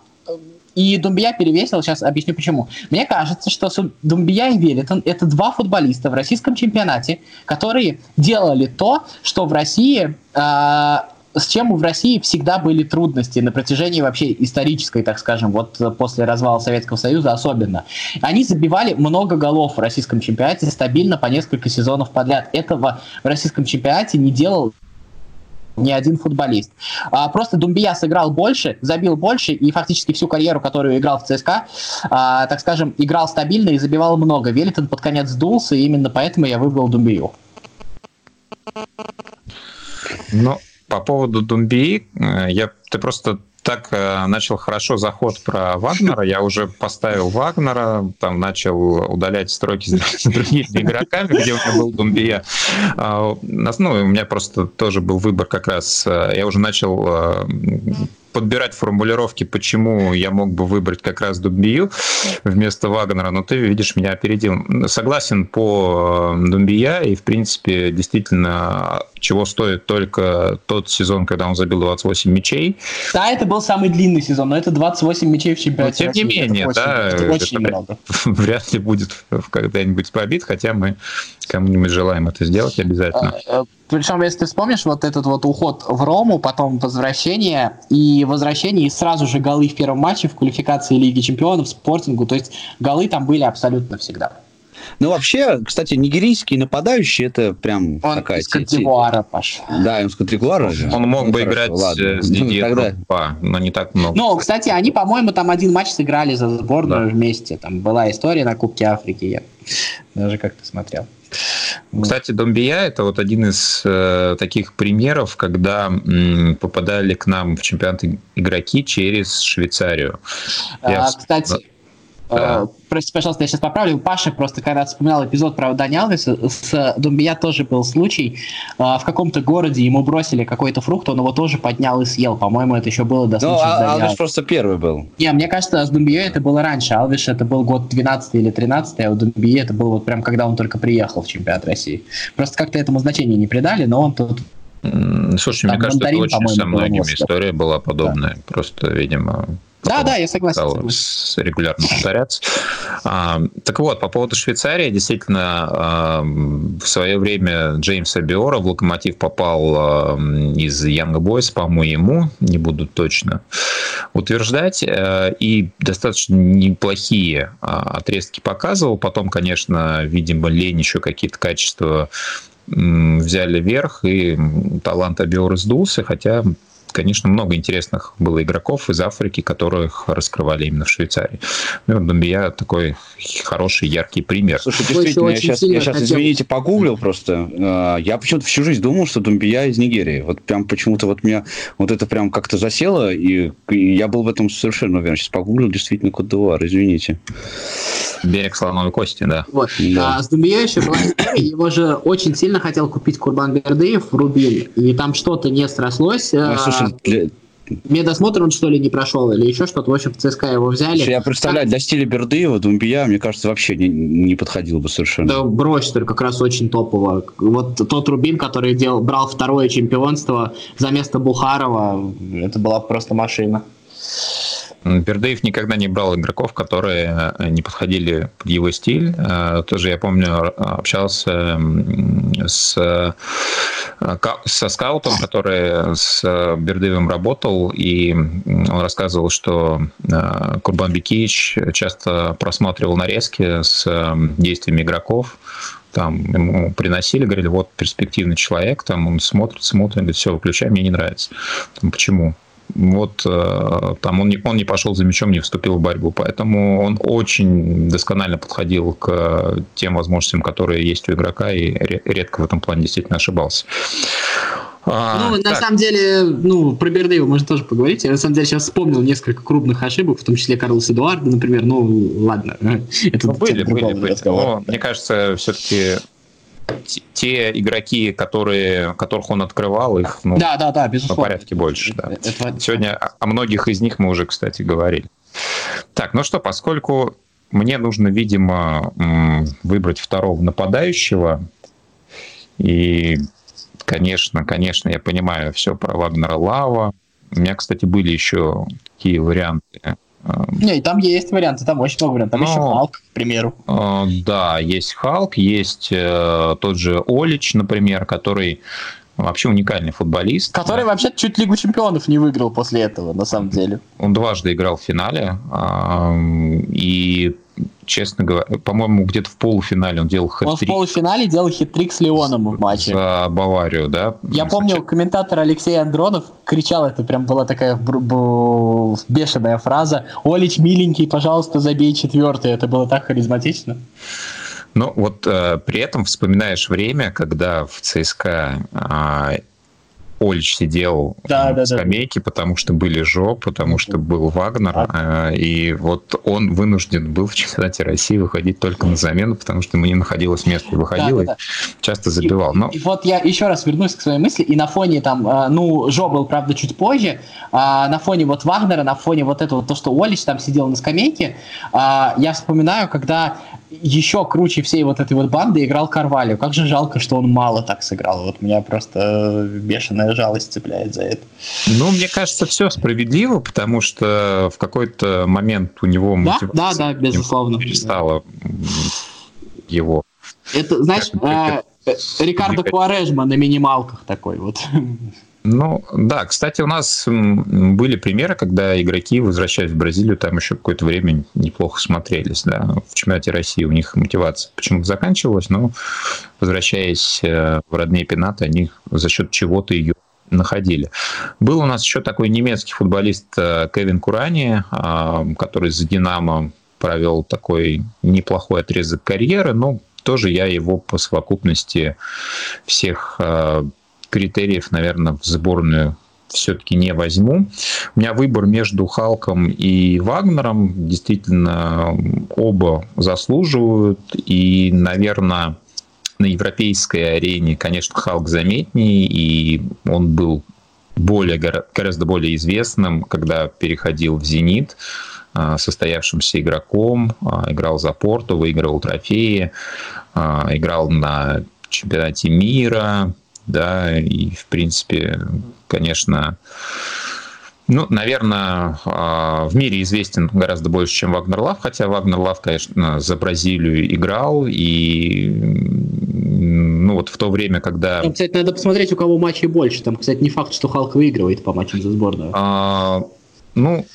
и Думбия перевесил, сейчас объясню почему. Мне кажется, что Думбия и Велитон – это два футболиста в российском чемпионате, которые делали то, что в России э, с чем в России всегда были трудности на протяжении вообще исторической, так скажем, вот после развала Советского Союза особенно. Они забивали много голов в российском чемпионате стабильно по несколько сезонов подряд. Этого в российском чемпионате не делал ни один футболист. А, просто Думбия сыграл больше, забил больше, и фактически всю карьеру, которую играл в ЦСКА, а, так скажем, играл стабильно и забивал много. Велитон под конец сдулся, и именно поэтому я выбрал Думбию. Ну, по поводу Думбии, э, я, ты просто так э, начал хорошо заход про Вагнера. Я уже поставил Вагнера, там начал удалять строки с другими игроками, где у меня был Думбия. А, ну, у меня просто тоже был выбор как раз. Э, я уже начал подбирать формулировки, почему я мог бы выбрать как раз Думбию вместо Вагнера, но ты, видишь, меня опередил. Согласен по э, Думбия, и, в принципе, действительно, чего стоит только тот сезон, когда он забил 28 мячей. Да, это был самый длинный сезон, но это 28 мячей в чемпионате Но, тем не менее, это да, очень, это очень это много. вряд ли будет когда-нибудь побит, хотя мы кому-нибудь желаем это сделать обязательно. Причем, если ты вспомнишь, вот этот вот уход в Рому, потом возвращение, и возвращение, и сразу же голы в первом матче в квалификации Лиги Чемпионов, Спортингу, то есть голы там были абсолютно всегда. Ну, вообще, кстати, нигерийский нападающий, это прям Он такая... из Кадивуара, Паш. Да, он из Кадривуара же. Он мог Ну, бы хорошо, играть ладно. э, с Ну, Дидье тогда- Дрогба, но не так много. Ну, кстати, они, по-моему, там один матч сыграли за сборную Да. вместе. Там была история на Кубке Африки, я даже как-то смотрел. Кстати, Домбия это вот один из э, таких примеров, когда м, попадали к нам в чемпионат игроки через Швейцарию. Я А, вс- кстати, Да. э, прости, пожалуйста, я сейчас поправлю. Паша просто когда вспоминал эпизод про Дани Алвеса, с Думбия тоже был случай. А, в каком-то городе ему бросили какой-то фрукт, он его тоже поднял и съел. По-моему, это еще было до Ну, случая с а- Алвесом. просто первый был. Не, мне кажется, с Думбией это было раньше. Алвиш это был год 12 или 13, а у Думбии это был вот прям когда он только приехал в чемпионат России. Просто как-то этому значения не придали, но он тут... Слушай, Там мне кажется, это очень со многими история была подобная. Просто, видимо, Да, да, я согласен. согласен. регулярно повторяться. А, так вот, по поводу Швейцарии, действительно, а, в свое время Джеймс Абиора в «Локомотив» попал а, из Янга Бойс, по-моему, не буду точно утверждать, э, и достаточно неплохие а, отрезки показывал. Потом, конечно, видимо, лень еще какие-то качества взяли вверх, и талант Абиора сдулся, хотя конечно, много интересных было игроков из Африки, которых раскрывали именно в Швейцарии. Ну, Домбия такой хороший, яркий пример. Слушай, действительно, я сейчас, я сейчас хотел- извините, погуглил просто. Э, Я почему-то всю жизнь думал, что Думбия из Нигерии. Вот прям почему-то вот меня вот это прям как-то засело, и, я был в этом совершенно уверен. Сейчас погуглил, действительно, кот извините. Берег слоновой кости, да. Вот. Да. А с Думбия еще была история, его же очень сильно хотел купить Курбан Бердыев в Рубин, и там что-то не срослось. Ну, а, слушай, для- Медосмотр он что ли не прошел, или еще что-то. В общем, в ЦСКА его взяли. слушай, я представляю, для стиля Бердыева Думбия, мне кажется, вообще не, не подходил бы совершенно. Да брось, только как раз очень топово. Вот тот Рубин, который делал, брал второе чемпионство за место Бухарова, это была просто машина. Бердыев никогда не брал игроков, которые э, не подходили под его стиль. Э, Тоже я помню, общался с, э, со скаутом, который с Бердыевым работал, и он рассказывал, что Курбан Бекич часто просматривал нарезки с действиями игроков, там ему приносили, говорили, вот перспективный человек, там он смотрит, смотрит, говорит, все, выключай, мне не нравится. Там, почему? Вот э, там он не, он не пошел за мячом, не вступил в борьбу, поэтому он очень досконально подходил к тем возможностям, которые есть у игрока, и ре- редко в этом плане действительно ошибался. А, ну, на так, самом деле, ну, про Бердыева можно тоже поговорить. Я, на самом деле, сейчас вспомнил несколько крупных ошибок, в том числе Карлос Эдуарда, например. Ну, ладно. Это ну, были, другого были, были. Но, мне кажется, все-таки те игроки, которые, которых он открывал, их ну, Да, да, да, по безусловно. порядке больше. Да. Это- Сегодня о- многих из них мы уже, кстати, говорили. Так, ну что, поскольку мне нужно, видимо, выбрать второго нападающего, и, конечно, конечно, я понимаю все про Вагнера Лава. У меня, кстати, были еще такие варианты. Э, Не, и там есть варианты, там очень много вариантов. Там Но- еще Халк, к примеру. Э, Да, есть Халк, есть э, тот же Олич, например, который вообще уникальный футболист. Который вообще чуть Лигу Чемпионов не выиграл после этого, на самом деле. Он дважды играл в финале. ам, И, честно говоря, по-моему, где-то в полуфинале он делал Он в полуфинале делал хит-трик с Леоном в матче. за Баварию, да? Я помню, комментатор Алексей Андронов кричал, это прям была такая бешеная фраза. Олич, миленький, пожалуйста, забей четвертый. Это было так харизматично. Ну, вот э, при этом вспоминаешь время, когда в ЦСКА а, Ольч сидел да, на да, скамейке, да. потому что были Жо, потому что был Вагнер, а. и вот он вынужден был в чемпионате России выходить только на замену, потому что ему не находилось места, и выходил, да, да, да. и часто забивал. Но... И, и вот я еще раз вернусь к своей мысли, и на фоне там, а, ну, Жо был, правда, чуть позже, а на фоне вот Вагнера, на фоне вот этого, то, что Олич там сидел на скамейке, а, я вспоминаю, когда еще круче всей вот этой вот банды играл Карвалью. Как же жалко, что он мало так сыграл. Вот меня просто бешеная жалость цепляет за это. Ну, мне кажется, все справедливо, потому что в какой-то момент у него да, да, да, безусловно. перестала его. Это, знаешь, э, Рикардо Куарежма на минималках такой вот. Ну, да, кстати, у нас были примеры, когда игроки, возвращаясь в Бразилию, там еще какое-то время неплохо смотрелись. Да. В чемпионате России у них мотивация почему-то заканчивалась, но возвращаясь э, в родные пенаты, они за счет чего-то ее находили. Был у нас еще такой немецкий футболист э, Кевин Курани, э, который за «Динамо» провел такой неплохой отрезок карьеры, но тоже я его по совокупности всех критериев, наверное, в сборную все-таки не возьму. У меня выбор между Халком и Вагнером. Действительно, оба заслуживают. И, наверное, на европейской арене, конечно, Халк заметнее, и он был более, гораздо более известным, когда переходил в «Зенит», а, состоявшимся игроком, а, играл за Порту, выиграл трофеи, а, играл на чемпионате мира, да, и, в принципе, конечно, ну, наверное, а, в мире известен гораздо больше, чем Вагнер Лав, хотя Вагнер Лав, конечно, за Бразилию играл, и ну вот в то время, когда... Там, кстати, надо посмотреть, у кого матчей больше. Там, кстати, не факт, что Халк выигрывает по матчам за сборную. А, ну,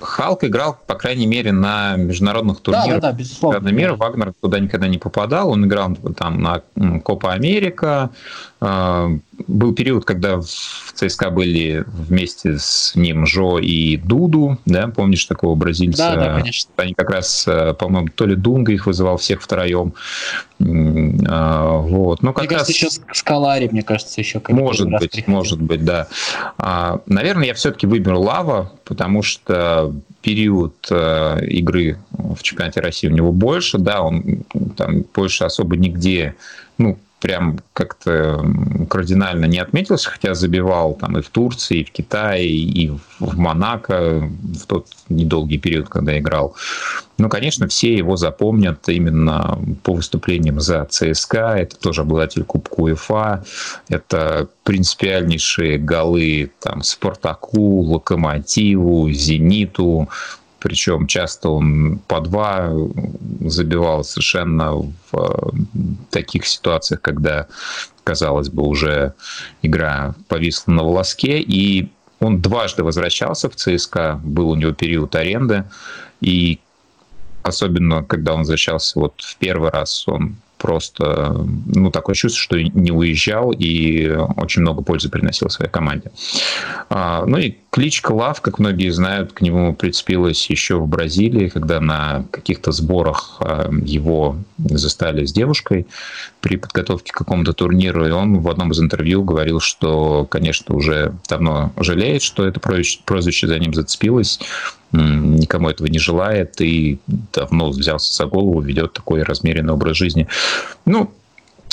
Халк играл, по крайней мере, на международных турнирах да, да, да, безусловно. мира. Вагнер туда никогда не попадал. Он играл там на Копа Америка, был период, когда в ЦСКА были вместе с ним Жо и Дуду, да, помнишь такого бразильца? Да, да, конечно. Они как раз, э, по-моему, то ли Дунга их вызывал всех втроем. А, вот. Ну, как мне раз... кажется, еще Скалари, мне кажется, еще Может быть, приходил. может быть, да. А, наверное, я все-таки выберу Лава, потому что период игры в чемпионате России у него больше, да, он там больше особо нигде, ну, прям как-то кардинально не отметился, хотя забивал там и в Турции, и в Китае, и в Монако в тот недолгий период, когда играл. Но, конечно, все его запомнят именно по выступлениям за ЦСКА. Это тоже обладатель Кубка УЕФА. Это принципиальнейшие голы там, Спартаку, Локомотиву, Зениту, причем часто он по два забивал совершенно в э, таких ситуациях, когда, казалось бы, уже игра повисла на волоске, и он дважды возвращался в ЦСКА, был у него период аренды, и особенно когда он возвращался вот в первый раз, он просто, ну, такое чувство, что не уезжал и очень много пользы приносил своей команде. А, ну и кличка Лав, как многие знают, к нему прицепилась еще в Бразилии, когда на каких-то сборах а, его застали с девушкой при подготовке к какому-то турниру, и он в одном из интервью говорил, что, конечно, уже давно жалеет, что это прозвище за ним зацепилось, никому этого не желает и давно взялся за голову, ведет такой размеренный образ жизни. Ну,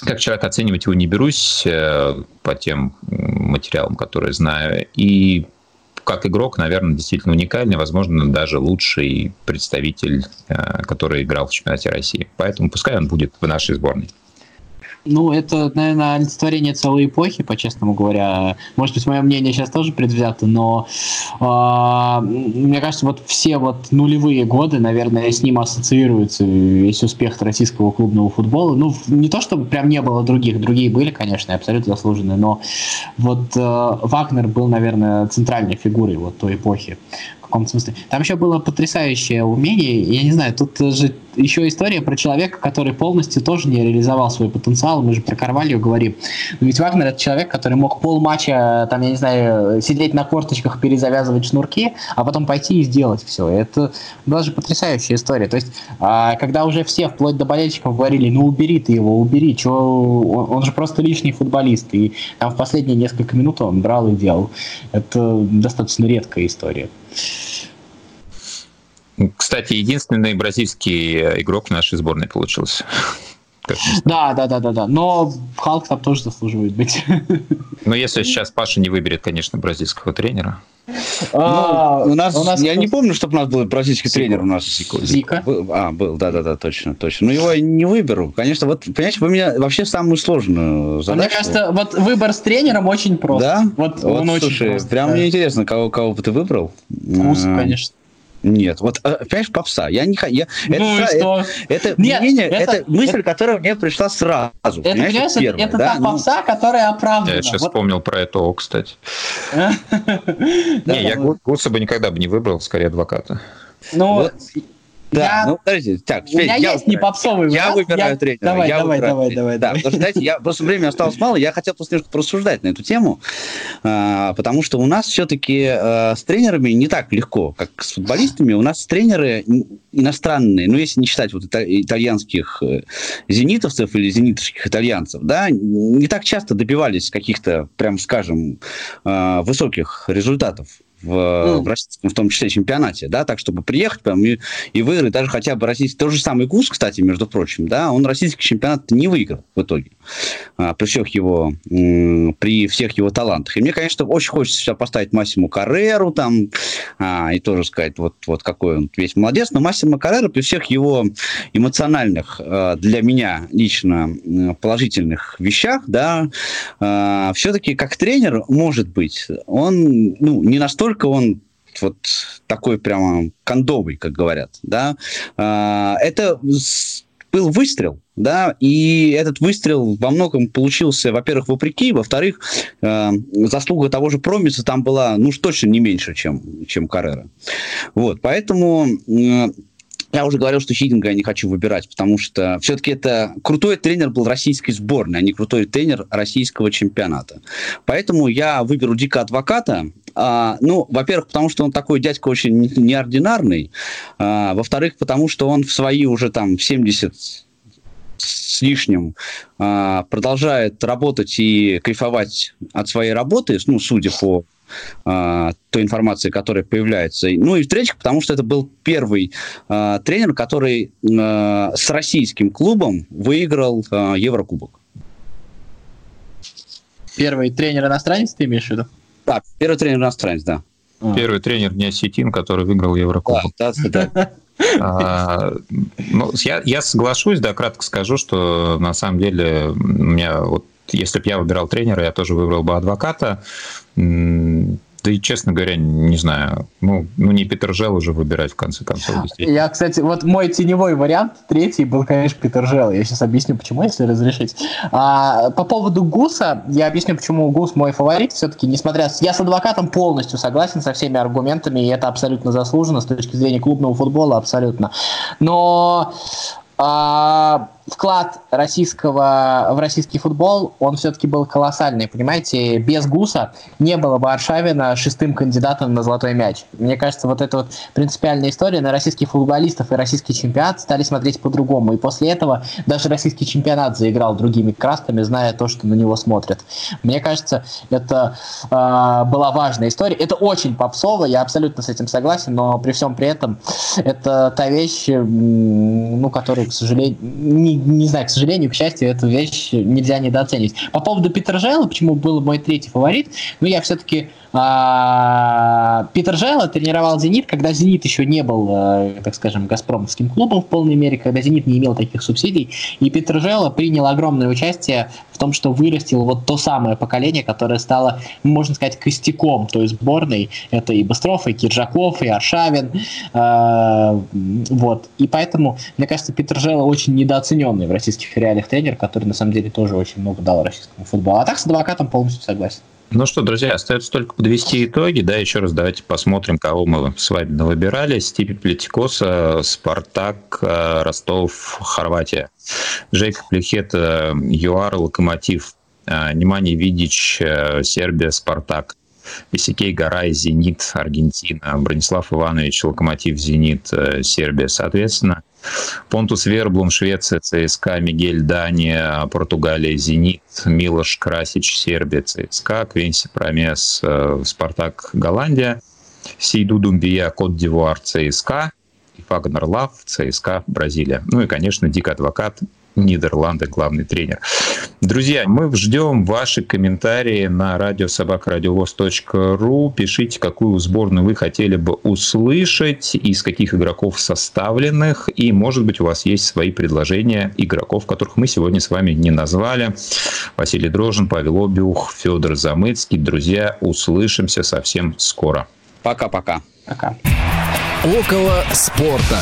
как человек оценивать его не берусь э, по тем материалам, которые знаю. И как игрок, наверное, действительно уникальный, возможно, даже лучший представитель, э, который играл в чемпионате России. Поэтому пускай он будет в нашей сборной. Ну, это, наверное, олицетворение целой эпохи, по-честному говоря. Может быть, мое мнение сейчас тоже предвзято, но э, мне кажется, вот все вот нулевые годы, наверное, с ним ассоциируется весь успех российского клубного футбола. Ну, не то, чтобы прям не было других, другие были, конечно, абсолютно заслуженные, но вот э, Вагнер был, наверное, центральной фигурой вот той эпохи каком-то смысле. Там еще было потрясающее умение, я не знаю, тут же еще история про человека, который полностью тоже не реализовал свой потенциал, мы же про Карвалью говорим. Но ведь Вагнер это человек, который мог полматча, там, я не знаю, сидеть на корточках, перезавязывать шнурки, а потом пойти и сделать все. Это была же потрясающая история. То есть, а, когда уже все, вплоть до болельщиков, говорили, ну убери ты его, убери, чё, он, он же просто лишний футболист. И там в последние несколько минут он брал и делал. Это достаточно редкая история. Кстати, единственный бразильский игрок в нашей сборной получился. Да, да, да, да, да. Но Халк там тоже заслуживает быть. Но если сейчас Паша не выберет, конечно, бразильского тренера. А, ну, у нас, у нас я не помню, чтобы у нас был бразильский тренер у нас. Зика. А, был, да, да, да, точно, точно. Но его не выберу. Конечно, вот, понимаете, вы меня вообще самую сложную задачу. Мне кажется, вот выбор с тренером очень прост. Да? Вот, вот он слушай, очень прост. Прям да. мне интересно, кого, кого бы ты выбрал. Вкус, а, конечно. Нет, вот, э, понимаешь, попса. Я не я, ну это, это, это Нет, мнение, это, это мысль, это, которая мне пришла сразу. Это, понимаешь, понимаешь первое, это да? та ну, попса, которая оправдана. Я сейчас вот. вспомнил про это, кстати. Не, я Гуса бы никогда бы не выбрал, скорее адвоката. Ну, да, я... ну подождите, так, У меня я есть не попсовый Я выбираю я... тренера. Давай, я давай, давай, тренера. давай. Да, давай. потому что, знаете, я, просто времени осталось мало, я хотел просто немножко порассуждать на эту тему, а, потому что у нас все-таки а, с тренерами не так легко, как с футболистами. У нас тренеры иностранные, ну, если не считать вот итальянских э, зенитовцев или зенитовских итальянцев, да, не так часто добивались каких-то, прям скажем, а, высоких результатов в, mm. в российском, в том числе, чемпионате, да, так, чтобы приехать прям и, и выиграть даже хотя бы российский, тот же самый ГУС, кстати, между прочим, да, он российский чемпионат не выиграл в итоге, при всех его, при всех его талантах. И мне, конечно, очень хочется сейчас поставить Массиму Карреру там, а, и тоже сказать, вот, вот какой он весь молодец, но Массимо Каррера при всех его эмоциональных, а, для меня лично положительных вещах, да, а, все-таки как тренер, может быть, он, ну, не настолько он вот такой прямо кондовый, как говорят, да, а, это был выстрел, да, и этот выстрел во многом получился, во-первых, вопреки, во-вторых, э, заслуга того же Промиса там была, ну, уж точно не меньше, чем, чем Каррера. Вот, поэтому э, я уже говорил, что Хидинга я не хочу выбирать, потому что все-таки это крутой тренер был российской сборной, а не крутой тренер российского чемпионата. Поэтому я выберу Дика Адвоката. А, ну, во-первых, потому что он такой дядька очень неординарный. А, во-вторых, потому что он в свои уже там 70 с лишним а, продолжает работать и кайфовать от своей работы, ну, судя по а, той информации, которая появляется. Ну и в-третьих, потому что это был первый а, тренер, который а, с российским клубом выиграл а, Еврокубок. Первый тренер иностранец, ты имеешь в виду? Да, первый тренер иностранец, да. А. Первый тренер не осетин, который выиграл Еврокубок. Да, да, да. А, ну, я, я соглашусь, да, кратко скажу, что на самом деле у меня вот если бы я выбирал тренера, я тоже выбрал бы адвоката. Да и, честно говоря, не знаю. Ну, ну не Питер Жел уже выбирать, в конце концов. Я, кстати, вот мой теневой вариант, третий, был, конечно, Питер Жел. Я сейчас объясню, почему, если разрешить. А, по поводу Гуса, я объясню, почему Гус мой фаворит. Все-таки, несмотря... Я с адвокатом полностью согласен со всеми аргументами, и это абсолютно заслуженно с точки зрения клубного футбола, абсолютно. Но а, вклад российского в российский футбол, он все-таки был колоссальный, понимаете? Без Гуса не было бы Аршавина шестым кандидатом на золотой мяч. Мне кажется, вот эта вот принципиальная история на российских футболистов и российский чемпионат стали смотреть по-другому. И после этого даже российский чемпионат заиграл другими красками, зная то, что на него смотрят. Мне кажется, это э, была важная история. Это очень попсово, я абсолютно с этим согласен, но при всем при этом это та вещь, ну, которую к сожалению, не, не знаю, к сожалению, к счастью, эту вещь нельзя недооценить. По поводу Питера Жайла, почему был мой третий фаворит, ну, я все-таки а, Питер Жайла тренировал «Зенит», когда «Зенит» еще не был, э, так скажем, «Газпромовским» клубом в полной мере, когда «Зенит» не имел таких субсидий, и Питер Жайла принял огромное участие в том, что вырастил вот то самое поколение, которое стало, можно сказать, костяком той сборной. Это и Быстров, и Киржаков, и Аршавин. Э, вот. И поэтому, мне кажется, Питер Жайла очень недооцененный в российских реалиях тренер, который на самом деле тоже очень много дал российскому футболу. А так с адвокатом полностью согласен. Ну что, друзья, остается только подвести итоги. Да, еще раз давайте посмотрим, кого мы с вами выбирали. Степи Плетикоса, Спартак, э, Ростов, Хорватия. Жейк Плехет, ЮАР, Локомотив. Э, Немани Видич, э, Сербия, Спартак. Исикей Гарай, Зенит, Аргентина, Бронислав Иванович, Локомотив, Зенит, Сербия, соответственно. Понтус Верблум, Швеция, ЦСКА, Мигель, Дания, Португалия, Зенит, Милош Красич, Сербия, ЦСКА, Квинси Промес, э, Спартак, Голландия, Сейду Думбия, Кот Дивуар, ЦСКА, Фагнер Лав, ЦСКА, Бразилия. Ну и, конечно, Дик Адвокат, Нидерланды, главный тренер. Друзья, мы ждем ваши комментарии на радиособакрадиовоз.ру. Пишите, какую сборную вы хотели бы услышать, из каких игроков составленных, и, может быть, у вас есть свои предложения игроков, которых мы сегодня с вами не назвали. Василий Дрожин, Павел Обиух, Федор Замыцкий. Друзья, услышимся совсем скоро. Пока-пока. Пока. Около спорта.